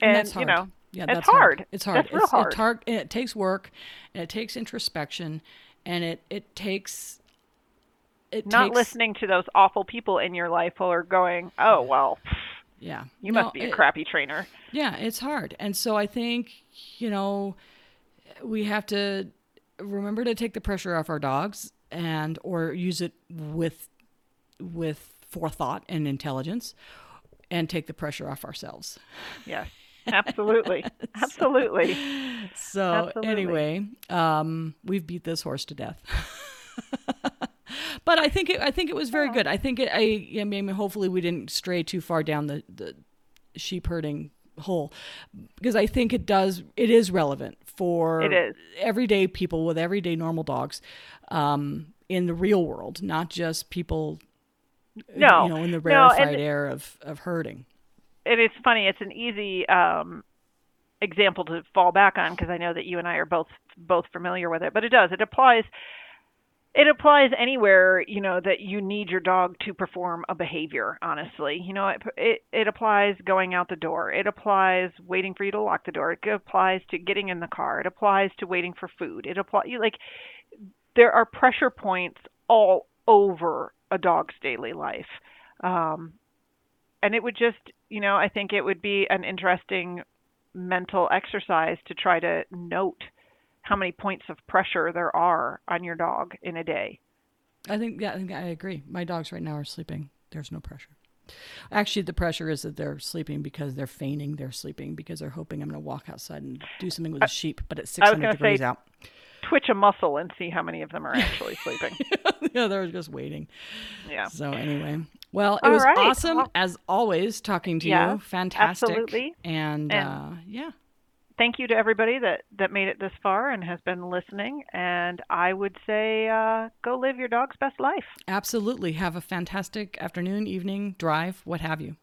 and, and, that's you know yeah, it's that's hard. It's hard. That's it's, hard. It's hard, and it takes work, and it takes introspection, and it it takes. It not takes, listening to those awful people in your life who are going oh well Yeah, you No, must be a it- crappy trainer Yeah, it's hard. And so I think, you know, we have to remember to take the pressure off our dogs and or use it with with forethought and intelligence and take the pressure off ourselves. yes absolutely absolutely So Absolutely. anyway, um, we've beat this horse to death. but I think it, I think it was very good. I think it, I, I mean, hopefully we didn't stray too far down the, the sheep herding hole because I think it does it is relevant for It is. everyday people with everyday normal dogs um, in the real world, not just people No, you know in the no, and- air of of herding. and it's funny. It's an easy um, example to fall back on because I know that you and I are both both familiar with it. But it does. It applies. It applies anywhere you know that you need your dog to perform a behavior. Honestly, you know, it it, it applies going out the door. It applies waiting for you to lock the door. It applies to getting in the car. It applies to waiting for food. It applies like there are pressure points all over a dog's daily life. Um, and it would just, you know, I think it would be an interesting mental exercise to try to note how many points of pressure there are on your dog in a day. I think yeah, I think I agree. My dogs right now are sleeping. There's no pressure. Actually, the pressure is that they're sleeping because they're feigning they're sleeping because they're hoping I'm going to walk outside and do something with a sheep, but it's I was 600 degrees say- out. Twitch a muscle and see how many of them are actually sleeping. yeah, they're just waiting. Yeah. So anyway, well, it All was right. awesome Well- as always talking to Yeah, you. Fantastic. absolutely. And, And- uh, yeah, Thank you to everybody that, that made it this far and has been listening. And I would say uh, go live your dog's best life. absolutely. Have a fantastic afternoon, evening, drive, what have you.